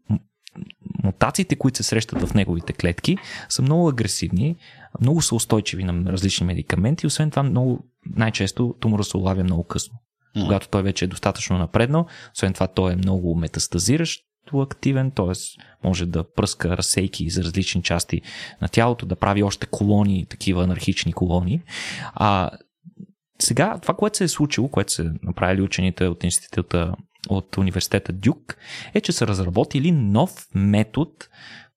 мутациите, които се срещат в неговите клетки, са много агресивни, много са устойчиви на различни медикаменти. Освен това, много, най-често тумора се улавя много късно. Когато той вече е достатъчно напреднал, освен това той е много метастазиращ активен, т.е. може да пръска разсейки за различни части на тялото, да прави още колонии, такива анархични колонии. А сега, това, което се е случило, което са направили учените от института от университета Дюк, е, че са разработили нов метод,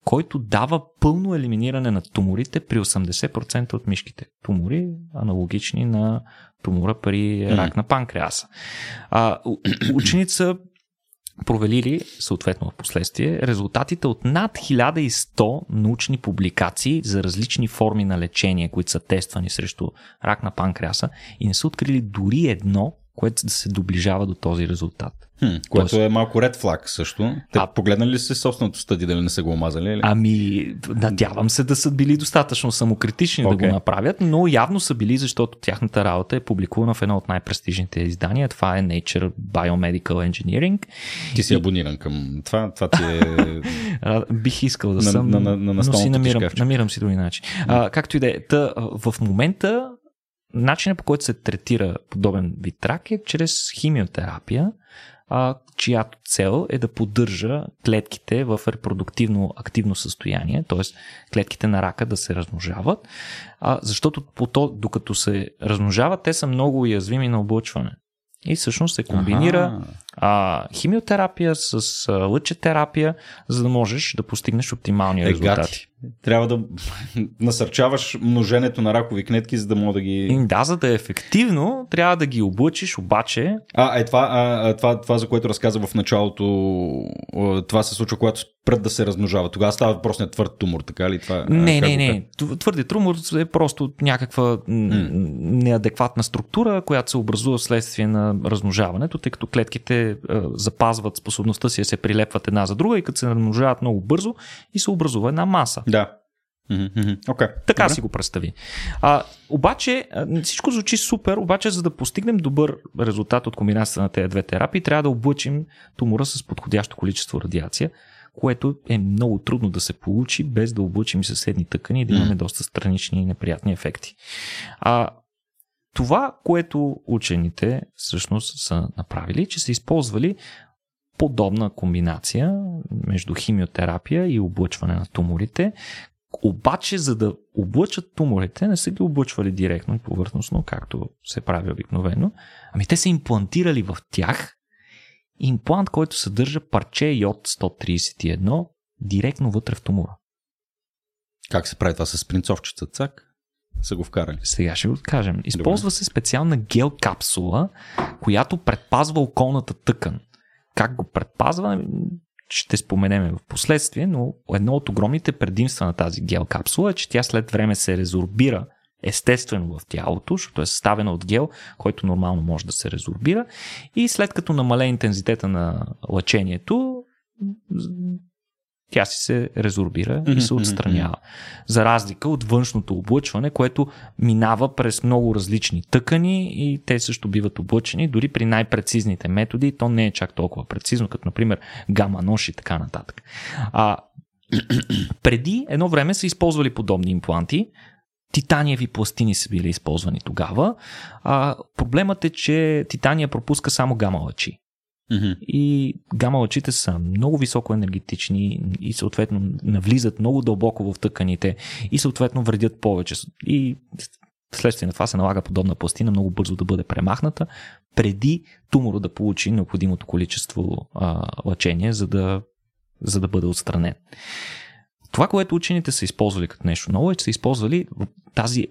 който дава пълно елиминиране на туморите при 80% от мишките. Тумори, аналогични на тумора при рак на панкреаса. А, у- учените са провалили, съответно в последствие, резултатите от над 1100 научни публикации за различни форми на лечение, които са тествани срещу рак на панкреаса и не са открили дори едно, което да се доближава до този резултат. Хм, което Тоест- е малко ред флаг също. Те А- погледнали ли се собственото стъди, дали не са го омазали? Или? Ами, надявам се да са били достатъчно самокритични okay. да го направят, но явно са били, защото тяхната работа е публикувана в едно от най-престижните издания. Това е Nature Biomedical Engineering. Ти си абониран към това. Това ти е... Бих искал да На- съм, на- на- на но си намирам, намирам си други начин. А, както и да е. В момента начинът по който се третира подобен вид рак е чрез химиотерапия, а, чиято цел е да поддържа клетките в репродуктивно активно състояние, т.е. клетките на рака да се размножават, а, защото по то, докато се размножават, те са много уязвими на облъчване. И всъщност се комбинира Аха. А, химиотерапия, с а, лъчетерапия, за да можеш да постигнеш оптимални е, резултати. Гати. Трябва да насърчаваш множенето на ракови клетки, за да мога да ги. Да, за да е ефективно, трябва да ги облъчиш, обаче. А, е това, а, това, това, за което разказа в началото, това се случва, когато спрат да се размножава. Тогава става въпросният твърд тумор, така ли? Това, не, не, не. Твърдият тумор е просто някаква mm. неадекватна структура, която се образува вследствие на размножаването, тъй като клетките а, запазват способността си да се прилепват една за друга и като се размножават много бързо и се образува една маса. Да. Okay. Така Добре. си го представи. А, обаче, всичко звучи супер, обаче за да постигнем добър резултат от комбинацията на тези две терапии, трябва да облъчим тумора с подходящо количество радиация, което е много трудно да се получи без да облъчим съседни тъкани и да имаме доста странични и неприятни ефекти. А, това, което учените всъщност са направили, че са използвали подобна комбинация между химиотерапия и облъчване на туморите. Обаче, за да облъчат туморите, не са ги облъчвали директно и повърхностно, както се прави обикновено. Ами те са имплантирали в тях имплант, който съдържа парче йод 131 директно вътре в тумора. Как се прави това с принцовчица? Цак? Са го вкарали. Сега ще го кажем. Използва Добре. се специална гел капсула, която предпазва околната тъкан. Как го предпазва, ще споменем в последствие, но едно от огромните предимства на тази гел капсула е, че тя след време се резорбира естествено в тялото, защото е съставена от гел, който нормално може да се резорбира и след като намале интензитета на лъчението, тя си се резорбира и се отстранява. За разлика от външното облъчване, което минава през много различни тъкани и те също биват облъчени, дори при най-прецизните методи, то не е чак толкова прецизно, като например гама нож и така нататък. А, преди едно време са използвали подобни импланти, титаниеви пластини са били използвани тогава. А, проблемът е, че титания пропуска само гама лъчи. Mm-hmm. И гама лъчите са много високо енергетични и съответно навлизат много дълбоко в тъканите и съответно вредят повече. И вследствие на това се налага подобна пластина много бързо да бъде премахната, преди тумора да получи необходимото количество а, лъчение, за да, за да бъде отстранен. Това, което учените са използвали като нещо ново, е, че са използвали тази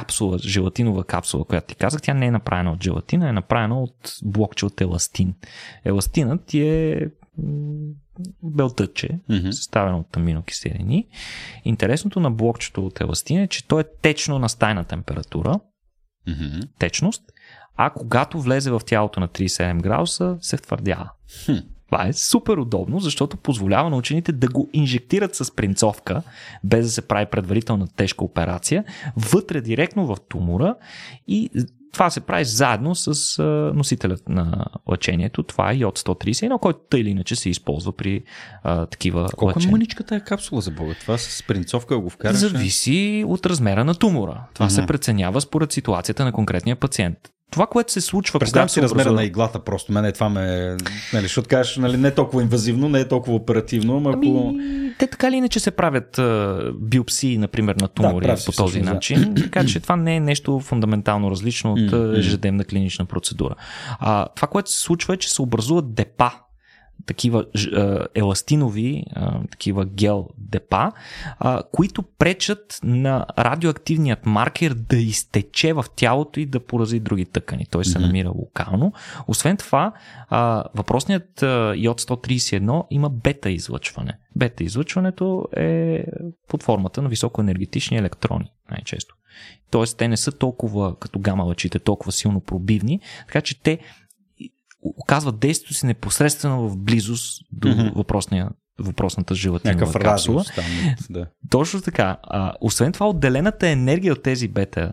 капсула, желатинова капсула, която ти казах, тя не е направена от желатина, е направена от блокче от еластин. Еластинът ти е белтъче, mm-hmm. съставено от аминокиселини. Интересното на блокчето от еластин е, че то е течно на стайна температура, mm-hmm. течност, а когато влезе в тялото на 37 градуса, се втвърдява. Hmm. Това е супер удобно, защото позволява на учените да го инжектират с принцовка, без да се прави предварителна тежка операция, вътре директно в тумора и това се прави заедно с носителят на лъчението. Това е йод 131, който тъй или иначе се използва при а, такива Колко лъчения. маничката е капсула за Бога? Това с принцовка го вкараш? Зависи от размера на тумора. Това uh-huh. се преценява според ситуацията на конкретния пациент това, което се случва. Представям си размера на иглата, просто мене това ме. Нали, защото кажеш, нали, не е толкова инвазивно, не е толкова оперативно, ама ами, ако. Те така или иначе се правят а, биопсии, например, на тумори да, по този начин. Да. Така че това не е нещо фундаментално различно от ежедневна клинична процедура. А, това, което се случва е, че се образуват депа такива еластинови, такива гел депа, които пречат на радиоактивният маркер да изтече в тялото и да порази други тъкани. Той се намира локално. Освен това, въпросният йод 131 има бета излъчване. Бета излъчването е под формата на високоенергетични електрони най-често. Тоест, те не са толкова, като гама лъчите, толкова силно пробивни, така че те оказват действието си непосредствено в близост до mm-hmm. въпросния въпросната желатинова капсула. Там, да. Точно така. А, освен това, отделената енергия от тези бета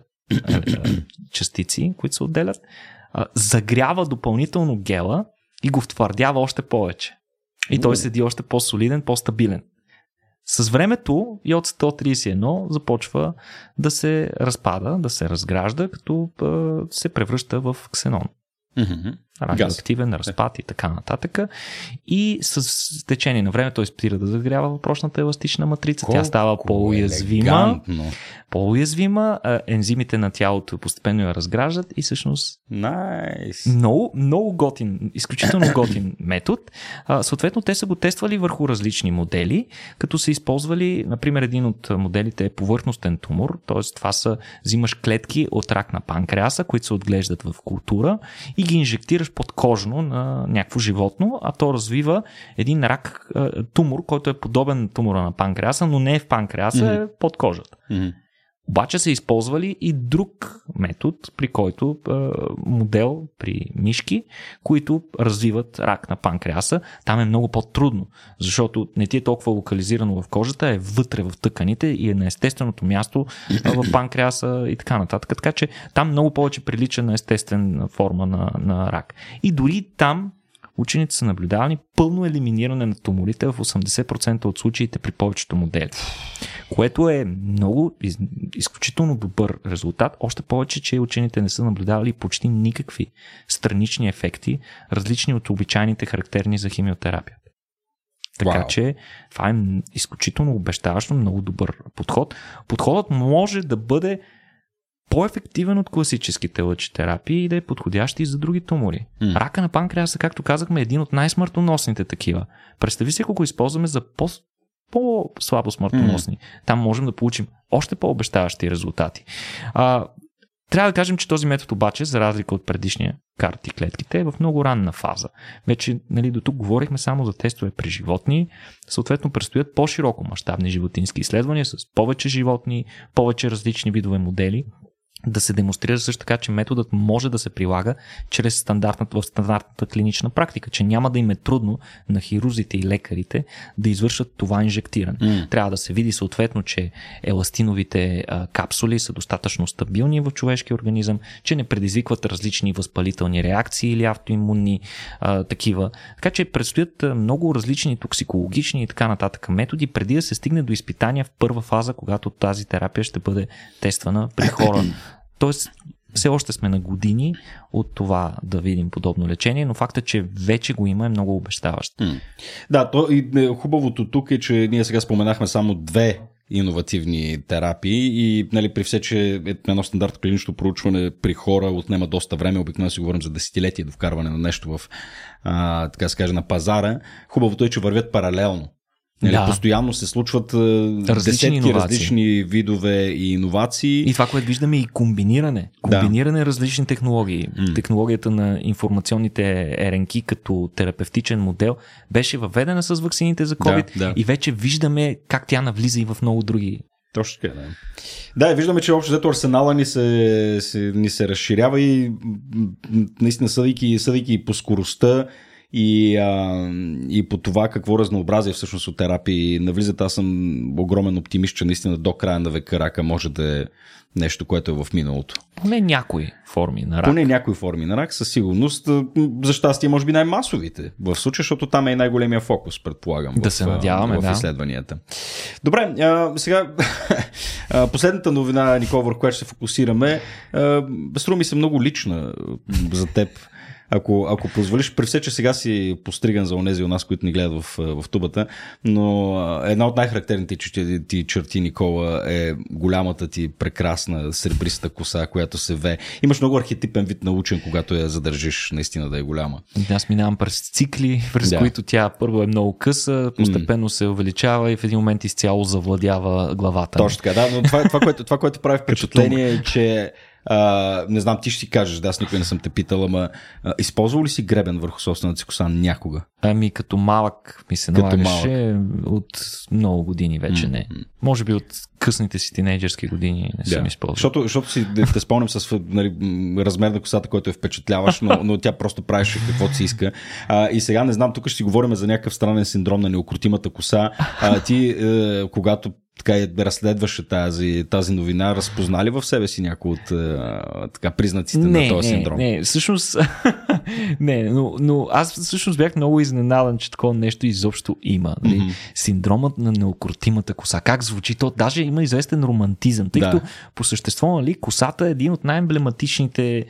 частици, които се отделят, а, загрява допълнително гела и го втвърдява още повече. И той седи още по-солиден, по-стабилен. С времето йод 131 започва да се разпада, да се разгражда, като се превръща в ксенон. Mm-hmm. Радиоактивен разпад и така нататък. И с течение на време той спира да загрява въпросната еластична матрица. Колко Тя става по-уязвима. елегантно. По-уязвима, ензимите на тялото постепенно я разграждат и всъщност Найс. много, много готин, изключително готин метод. А, съответно, те са го тествали върху различни модели, като са използвали, например, един от моделите е повърхностен тумор, т.е. това са, взимаш клетки от рак на панкреаса, които се отглеждат в култура и ги инжектираш подкожно на някакво животно, а то развива един рак, а, тумор, който е подобен на тумора на панкреаса, но не е в панкреаса, mm-hmm. е под кожата. Мгм. Обаче са използвали и друг метод, при който е, модел при мишки, които развиват рак на панкреаса. Там е много по-трудно, защото не ти е толкова локализирано в кожата, е вътре в тъканите и е на естественото място в панкреаса и така нататък. Така че там много повече прилича на естествена форма на, на рак. И дори там учените са наблюдавани пълно елиминиране на туморите в 80% от случаите при повечето модели. Което е много из, изключително добър резултат. Още повече, че учените не са наблюдавали почти никакви странични ефекти, различни от обичайните характерни за химиотерапията. Така Вау. че това е изключително обещаващо, много добър подход. Подходът може да бъде по-ефективен от класическите лъчетерапии и да е подходящ и за други тумори. М. Рака на панкреаса, както казахме, е един от най-смъртоносните такива. Представи си, ако го използваме за по- по-слабо смъртоносни. Там можем да получим още по-обещаващи резултати. А, трябва да кажем, че този метод обаче, за разлика от предишния карти клетките, е в много ранна фаза. Вече нали, до тук говорихме само за тестове при животни. Съответно, предстоят по-широко мащабни животински изследвания с повече животни, повече различни видове модели да се демонстрира също така, че методът може да се прилага чрез стандартната, в стандартната клинична практика, че няма да им е трудно на хирурзите и лекарите да извършат това инжектиране. М. Трябва да се види съответно, че еластиновите а, капсули са достатъчно стабилни в човешкия организъм, че не предизвикват различни възпалителни реакции или автоимунни а, такива. Така че предстоят много различни токсикологични и така нататък методи, преди да се стигне до изпитания в първа фаза, когато тази терапия ще бъде тествана при хора. Тоест, все още сме на години от това да видим подобно лечение, но факта, че вече го има е много обещаващ. Да, то и е, хубавото тук е, че ние сега споменахме само две иновативни терапии и нали, при все, че е едно стандартно клинично проучване при хора отнема доста време, обикновено си говорим за десетилетия до вкарване на нещо в, а, така се каже, на пазара, хубавото е, че вървят паралелно. Нали, Да. Постоянно се случват а, Различни десетки иновации. различни видове и иновации. И това, което виждаме, е и комбиниране. Да. Комбиниране на различни технологии. М. Технологията на информационните РНК като терапевтичен модел беше въведена с ваксините за COVID Да, да. и вече виждаме как тя навлиза и в много други. Точно така, да. Да, виждаме, че общо взето арсенала ни се, се, ни се разширява и наистина съдейки, съдейки по скоростта и, а, и по това какво разнообразие всъщност от терапии навлизат. Аз съм огромен оптимист, че наистина до края на века рака може да е нещо, което е в миналото. Поне някои форми на рак. Поне някои форми на рак със сигурност. За щастие, може би най-масовите в случая, защото там е и най-големия фокус, предполагам. Да в, се надяваме, в да. изследванията. Добре, а, сега последната новина, Никол, върху която ще се фокусираме, а, струва ми се много лична за теб. Ако, ако позволиш, при все, че сега си постриган за онези у нас, които ни гледат в, в тубата, но една от най-характерните ти, ти черти, Никола, е голямата ти прекрасна сребриста коса, която се ве. Имаш много архетипен вид на учен, когато я задържиш наистина да е голяма. Аз минавам през цикли, през Да. които тя първо е много къса, постепенно се увеличава и в един момент изцяло завладява главата. Точно така, да, но това, това, което, това, което прави впечатление е, че а, не знам, ти ще си кажеш, да, аз никой не съм те питал, ама а, използвал ли си гребен върху собствената си коса някога? Ами като малък ми се Като налагаше от много години вече не. Може би от късните си тинейджърски години не съм използвал. Защото, защото си те, те спомням с нали, размер на косата, който е впечатляваш, но, но тя просто правеше каквото си иска. А, и сега не знам, тук ще си говорим за някакъв странен синдром на неукротимата коса. А, ти, е, когато така и разследваше тази, тази новина, разпознали в себе си някои от е, така, признаците на този не, синдром? Не, всъщност, не, но, но аз всъщност бях много изненадан, че такова нещо изобщо има. Нали? Мгм. Синдромът на неукротимата коса. Как звучи то? Даже има известен романтизъм, тъй Да. като по същество, нали, косата е един от най-емблематичните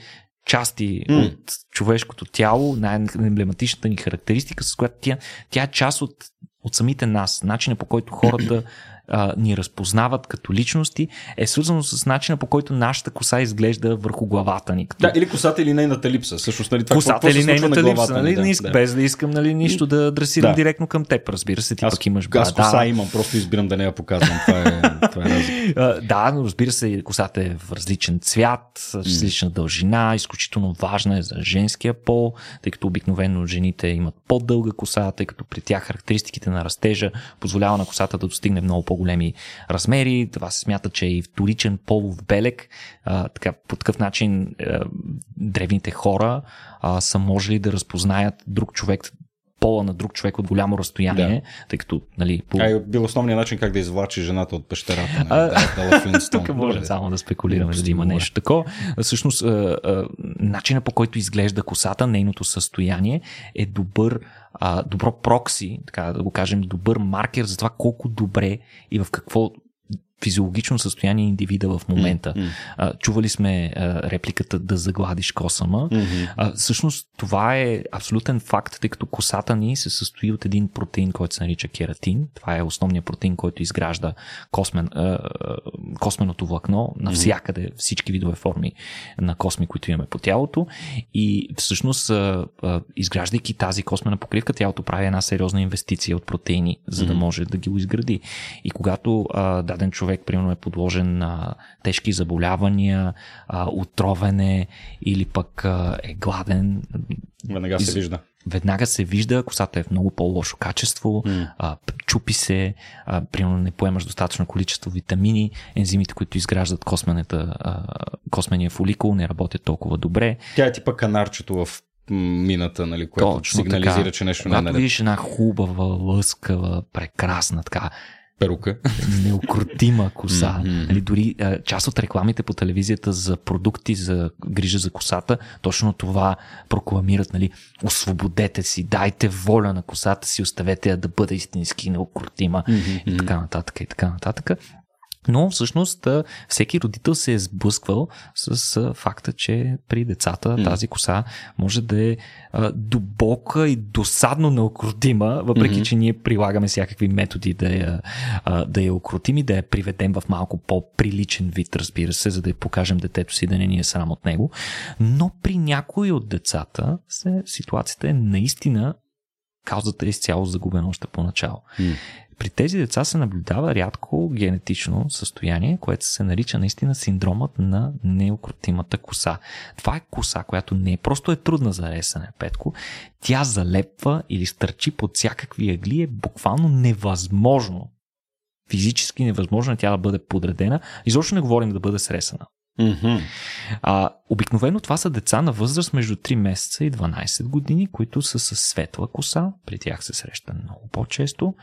части mm. от човешкото тяло, най-емблематичната ни характеристика, с която тя, тя е част от, от самите нас. Начина по който хората а, ни разпознават като личности, е свързано с начина по който нашата коса изглежда върху главата ни. Като... Да, или косата или нейната липса. Също, нали, това косата или нейната на липса. Нали, да, не да. Без да искам нали, нищо да адресирам Да. директно към теб. Разбира се, ти Аз, пък имаш аз брада. коса имам, просто избирам да не я показвам. Това е, това е разлика. Да, но разбира се, косата е в различен цвят, с различна дължина, изключително важна е за женския пол, тъй като обикновено жените имат по-дълга коса, тъй като при тях характеристиките на растежа позволява на косата да достигне много по-големи размери. Това се смята, че е и вторичен полов белег. А, така, по такъв начин а, древните хора а, са можели да разпознаят друг човек пола на друг човек от голямо разстояние, тъй като нали, по... А бил основният начин как да извлачи жената от пещерата. А, Нали, да, Дала Флинстон. Тук може Добре. само да спекулираме, да има нещо такова. Всъщност, а, а, начина по който изглежда косата, нейното състояние е добър, а, добро прокси, така да го кажем, добър маркер за това колко добре и в какво физиологично състояние индивида в момента. М. А, чували сме а, репликата да загладиш косама. Мгм. А, всъщност това е абсолютен факт, тъй като косата ни се състои от един протеин, който се нарича кератин. Това е основният протеин, който изгражда космен, а, косменото влакно навсякъде, всички видове форми на косми, които имаме по тялото. И всъщност, а, а, изграждайки тази космена покривка, тялото прави една сериозна инвестиция от протеини, за да Мгм. може да ги изгради. И когато а, даден човек, примерно, е подложен на тежки заболявания, а, отровене или пък а, е гладен, Веднага се вижда. веднага се вижда, косата е в много по-лошо качество, М. а, чупи се, а, примерно не поемаш достатъчно количество витамини, ензимите, които изграждат космената, а, космения фоликул, не работят толкова добре. Тя е типа канарчето в мината, нали, което Точно сигнализира, така. че нещо не е Когато видиш една хубава, лъскава, прекрасна, така Перука. неукротима коса. Нали, дори а, част от рекламите по телевизията за продукти за грижа за косата, точно това прокламират. Нали, освободете си, дайте воля на косата си, оставете я да бъде истински неукротима и така нататък и така нататък. Но всъщност всеки родител се е сблъсквал с факта, че при децата тази коса може да е а, дълбока и досадно неукротима, въпреки че ние прилагаме всякакви методи да я, да я укротим и да я приведем в малко по-приличен вид, разбира се, за да я покажем детето си да не ни е срам от него. Но при някои от децата се, ситуацията е наистина каузата е изцяло загубена още поначало. М. При тези деца се наблюдава рядко генетично състояние, което се нарича наистина синдромът на неукротимата коса. Това е коса, която не просто е трудна за ресане, Петко. Тя залепва или стърчи под всякакви ъгли. Е буквално невъзможно. Физически невъзможно е тя да бъде подредена. Изобщо не говорим да бъде сресана. Мгм. А, обикновено това са деца на възраст между 3 месеца и 12 години, които са със светла коса, при тях се среща много по-често,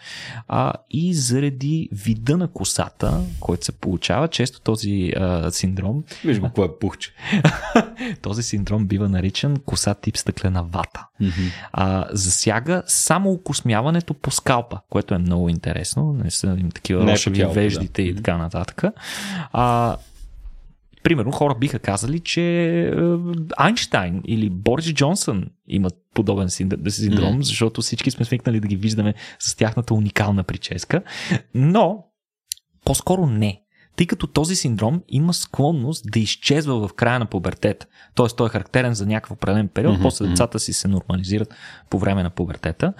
а, и заради вида на косата, който се получава, често този а, синдром, Виж го, кое е пухче. този синдром бива наричан коса тип стъклена вата. Мгм. А, засяга само окосмяването по скалпа, което е много интересно. Не са им такива Не е рошеви тялото, веждите да. и така нататък. А, примерно хора биха казали, че е, Айнштайн или Борис Джонсън имат подобен синд- синдром, Мгм. защото всички сме свикнали да ги виждаме с тяхната уникална прическа. Но по-скоро не. Тъй като този синдром има склонност да изчезва в края на пубертета. Тоест той е характерен за някакъв определен период, Мгм, после децата си се нормализират по време на пубертета.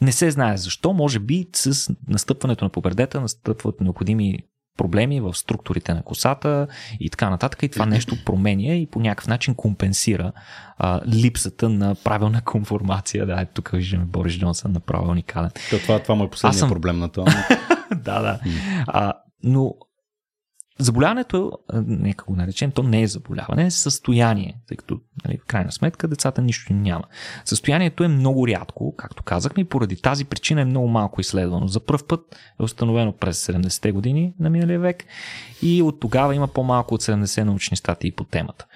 Не се знае защо, може би с настъпването на пубертета настъпват необходими проблеми в структурите на косата и така нататък. И това нещо променя и по някакъв начин компенсира а, липсата на правилна конформация. Да, ето тук виждаме Борис Джонсън направо уникален. То това, това му е последният Аз съм- проблем на това. да, да. А, но заболяването, нека го наречем, то не е заболяване, е състояние, тъй като нали, в крайна сметка децата нищо няма. Състоянието е много рядко, както казахме, и поради тази причина е много малко изследвано. За първ път е установено през 70-те години на миналия век и от тогава има по-малко от 70 научни статии по темата.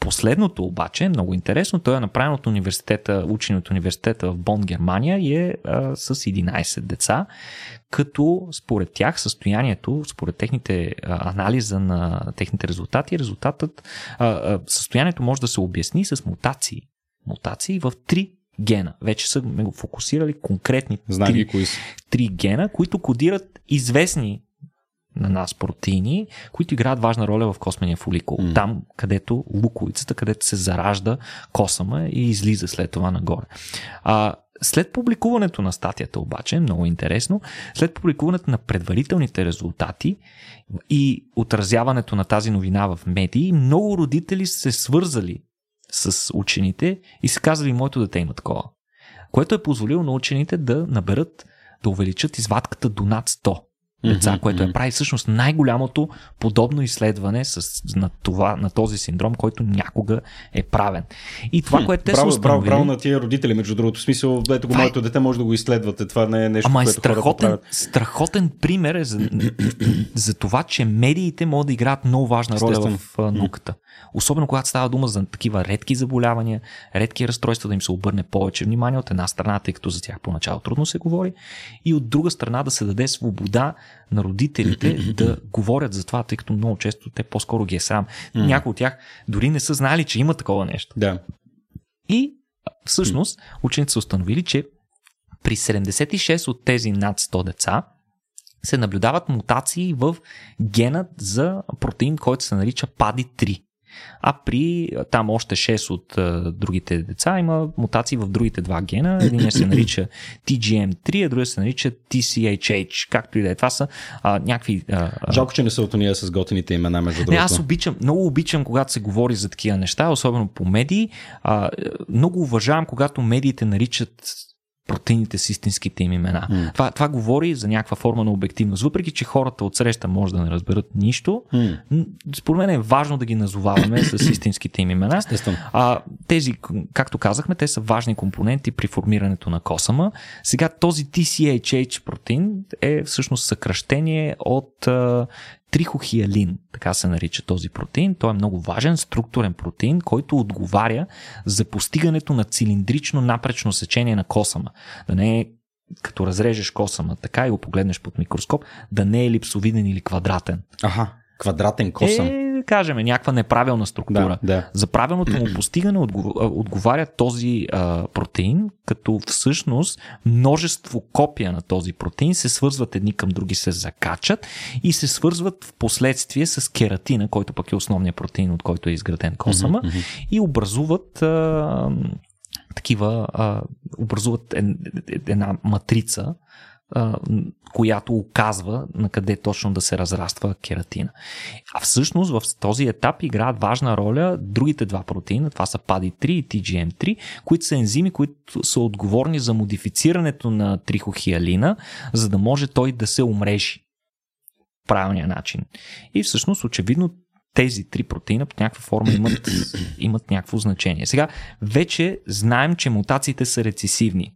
Последното обаче е много интересно. Той е направен от университета, учен от университета в Бон, Германия и е а, с 11 деца, като според тях състоянието, според техните а, анализа на техните резултати, резултатът, а, а, състоянието може да се обясни с мутации. Мутации в три гена. Вече са ме го фокусирали конкретни Знам три, кои са. три гена, които кодират известни на нас протеини, които играят важна роля в космения фоликул. М. Там, където луковицата, където се заражда косъма и излиза след това нагоре. А, след публикуването на статията обаче, много интересно, след публикуването на предварителните резултати и отразяването на тази новина в медии, много родители се свързали с учените и са казали, моето дете има такова. Което е позволило на учените да наберат, да увеличат извадката до над 100 деца, Мгм, което е прави всъщност най-голямото подобно изследване с, на, това, на този синдром, който някога е правен. И това, Хм, което те браво, са браво, установили... браво на тия родители, между другото. В смисъл, ето го Това е- моето дете може да го изследвате. Това не е нещо, Ама е което страхотен, правят. страхотен пример е за, за това, че медиите могат да играят много важна роля Естествено. в науката. Особено когато става дума за такива редки заболявания, редки разстройства, да им се обърне повече внимание от една страна, тъй като за тях поначало трудно се говори, и от друга страна да се даде свобода на родителите да говорят за това, тъй като много често те по-скоро ги е срам. Някои от тях дори не са знали, че има такова нещо. Да. И всъщност учените са установили, че при 76 от тези над 100 деца се наблюдават мутации в генът за протеин, който се нарича PADI-3. А при там още 6 от а, другите деца има мутации в другите два гена. Един се нарича TGM3, а другия се нарича TCHH. Както и да е. Това са а, някакви а, а, Жалко, че не са от уния с готините имена, между не, другото. аз обичам, много обичам, когато се говори за такива неща, особено по медии. А, е, много уважавам, когато медиите наричат протеините с истинските им имена. М. Това, това говори за някаква форма на обективност. Въпреки, че хората от среща може да не разберат нищо, м, според мен е важно да ги назоваваме с истинските им имена. Естествено. А, тези, както казахме, те са важни компоненти при формирането на косъма. Сега този TCHH протеин е всъщност съкръщение от а, трихохиалин, така се нарича този протеин. Той е много важен структурен протеин, който отговаря за постигането на цилиндрично напречно сечение на косъма. Да не е като разрежеш косъма така и го погледнеш под микроскоп, да не е липсовиден или квадратен. Аха, квадратен косъм. Е, кажем, някаква неправилна структура. да, да. За правилното му постигане отговаря този а, протеин, като всъщност множество копия на този протеин се свързват едни към други, се закачат и се свързват в последствие с кератина, който пък е основният протеин, от който е изграден Мгм, мгм. и образуват а, такива, а, образуват една матрица, която оказва на къде точно да се разраства кератина. А всъщност в този етап играят важна роля другите два протеина, това са PADI3 и TGM3, които са ензими, които са отговорни за модифицирането на трихохиалина, за да може той да се умрежи правилния начин. И всъщност, очевидно, тези три протеина по някаква форма имат, имат някакво значение. Сега, вече знаем, че мутациите са рецесивни,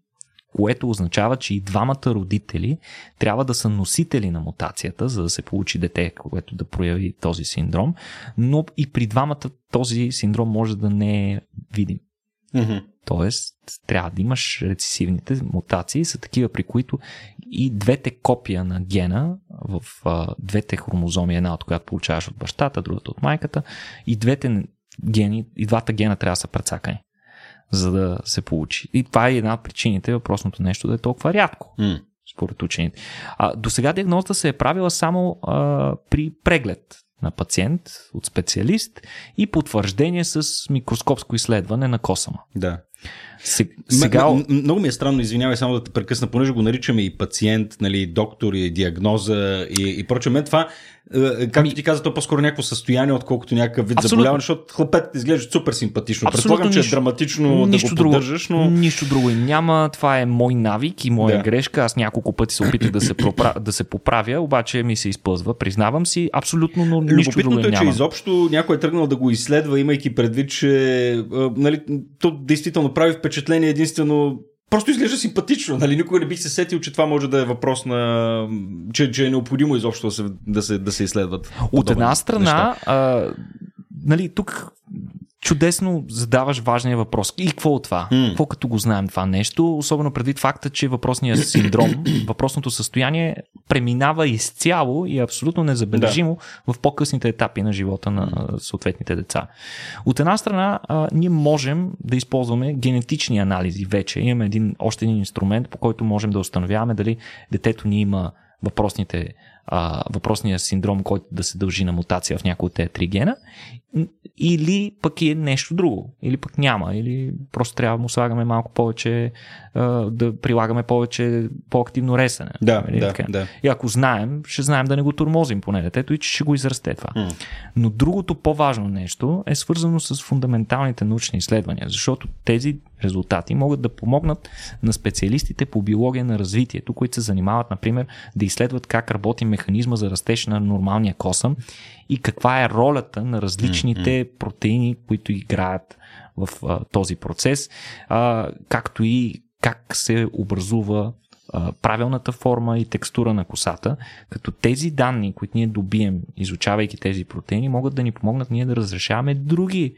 което означава, че и двамата родители трябва да са носители на мутацията, за да се получи дете, което да прояви този синдром, но и при двамата този синдром може да не е видим. Мгм. Тоест, трябва да имаш рецесивните мутации, са такива, при които и двете копия на гена в а, двете хромозоми, една от която получаваш от бащата, другата от майката, и двете гени, и двата гена трябва да са прецакани, за да се получи. И това е една от причините въпросното нещо да е толкова рядко М. според учените. А, до сега диагнозата се е правила само а, при преглед на пациент от специалист и потвърждение с микроскопско изследване на косъма. Да. Сега, М- м- много ми е странно, извинявай само да те прекъсна, понеже го наричаме и пациент, нали, доктор и диагноза и, и прочее. Мен това, е, както Ми- ти каза, то е по-скоро някакво състояние, отколкото някакъв вид Абсолютно. заболяване, защото хлапетът изглежда супер симпатично. Абсолютно Предполагам, че нищо- е драматично да го поддържаш, но... нищо друго и няма. Това е мой навик и моя Да. грешка. Аз няколко пъти се опитах да се, пропра... да се поправя, обаче ми се изпълзва. Признавам си, абсолютно, но нищо друго Любопитното е, че няма. изобщо някой е тръгнал да го изследва, имайки предвид, че а, нали, то действително прави впечатление единствено Просто изглежда симпатично, нали? Никога не бих се сетил, че това може да е въпрос на... че, че е необходимо изобщо да се, да се, да се изследват. От една неща. страна, а, нали, тук чудесно задаваш важния въпрос. И какво от това? Mm. Какво като го знаем това нещо? Особено предвид факта, че въпросният синдром, въпросното състояние преминава изцяло и е абсолютно незабележимо да. в по-късните етапи на живота на съответните деца. От една страна, а, ние можем да използваме генетични анализи вече. Имаме един, още един инструмент, по който можем да установяваме дали детето ни има въпросните а, въпросния синдром, който да се дължи на мутация в някои от тези три гена, или пък е нещо друго, или пък няма, или просто трябва да му слагаме малко повече, а, да прилагаме повече по-активно ресене. Да, нали, да, така. да. И ако знаем, ще знаем да не го турмозим поне детето и че ще го израсте това. Mm. Но другото по-важно нещо е свързано с фундаменталните научни изследвания, защото тези резултати могат да помогнат на специалистите по биология на развитието, които се занимават, например, да изследват как работи механизма за растеж на нормалния косъм и каква е ролята на различните протеини, които играят в а, този процес, а, както и как се образува а, правилната форма и текстура на косата, като тези данни, които ние добием, изучавайки тези протеини, могат да ни помогнат ние да разрешаваме други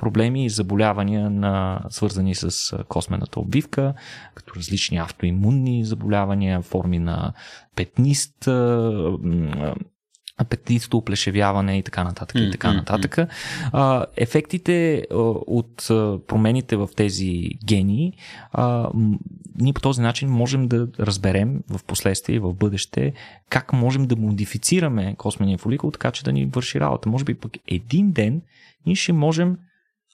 проблеми и заболявания, на, свързани с космената обвивка, като различни автоимунни заболявания, форми на петнист, апетитно оплешевяване и така нататък и така нататък. А, ефектите а, от промените в тези гени, а, ние по този начин можем да разберем в последствие и в бъдеще как можем да модифицираме космения фоликул, така че да ни върши работа. Може би пък един ден ние ще можем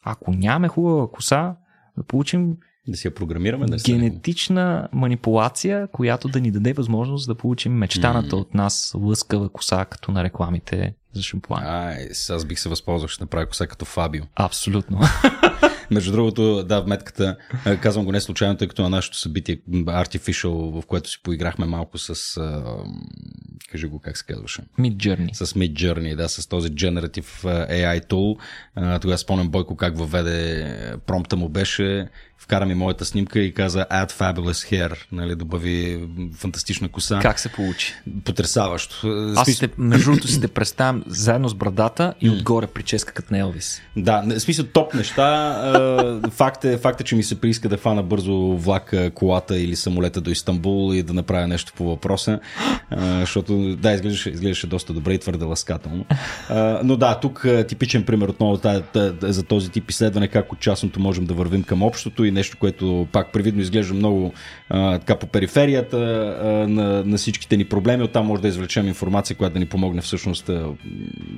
ако нямаме хубава коса, да получим да си я програмираме. Да генетична манипулация, която да ни даде възможност да получим мечтаната mm. от нас лъскава коса, като на рекламите за шампуан. Ай, аз бих се възползвал, ще направя коса като Фабио. Абсолютно. Между другото, да, в метката, казвам го не случайно, тъй като на нашето събитие Artificial, в което си поиграхме малко с, кажи го как се казваше. Mid Journey. С Mid Journey, да, с този Generative AI tool. Тогава спомням Бойко как въведе промпта му беше вкара ми моята снимка и каза Add fabulous hair, нали, добави фантастична коса. Как се получи? Потрясаващо. Аз сте, между другото си те представям заедно с брадата и отгоре прическа като на Елвис. Да, в смисъл топ неща. Факт, е, факт е, че ми се прииска да фана бързо влака, колата или самолета до Истанбул и да направя нещо по въпроса. защото да, изглеждаше, изглеждаше доста добре и твърде ласкателно. но да, тук типичен пример отново за този тип изследване, как от частното можем да вървим към общото и нещо, което пак привидно изглежда много така по периферията на, на всичките ни проблеми. Оттам може да извлечем информация, която да ни помогне всъщност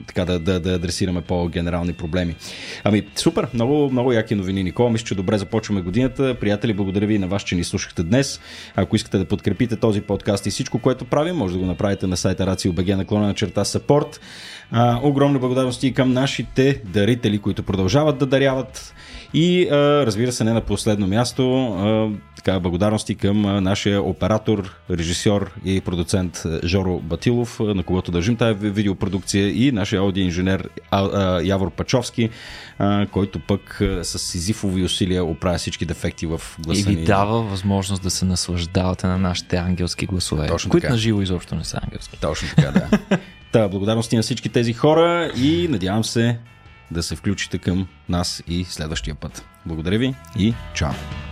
така да, да, да адресираме по-генерални проблеми. Ами, супер, много, много яки новини, Никола. Мисля, че добре започваме годината. Приятели, благодаря ви на вас, че ни слушахте днес. Ако искате да подкрепите този подкаст и всичко, което правим, може да го направите на сайта RACIO.BG наклона на черта support. А, огромни благодарности и към нашите дарители, които продължават да даряват. И а, разбира се, не на последно място, а, така, благодарности към а, нашия оператор, режисьор и продуцент Жоро Батилов, на когото държим тази видеопродукция и нашия аудиоинженер Явор Пачовски, а, който пък а, с сизифови усилия оправя всички дефекти в гласа И ви дава възможност да се наслаждавате на нашите ангелски гласове, Точно които на живо изобщо не са ангелски. Точно така, да. Та, благодарности на всички тези хора и надявам се да се включите към нас и следващия път. Благодаря ви и чао!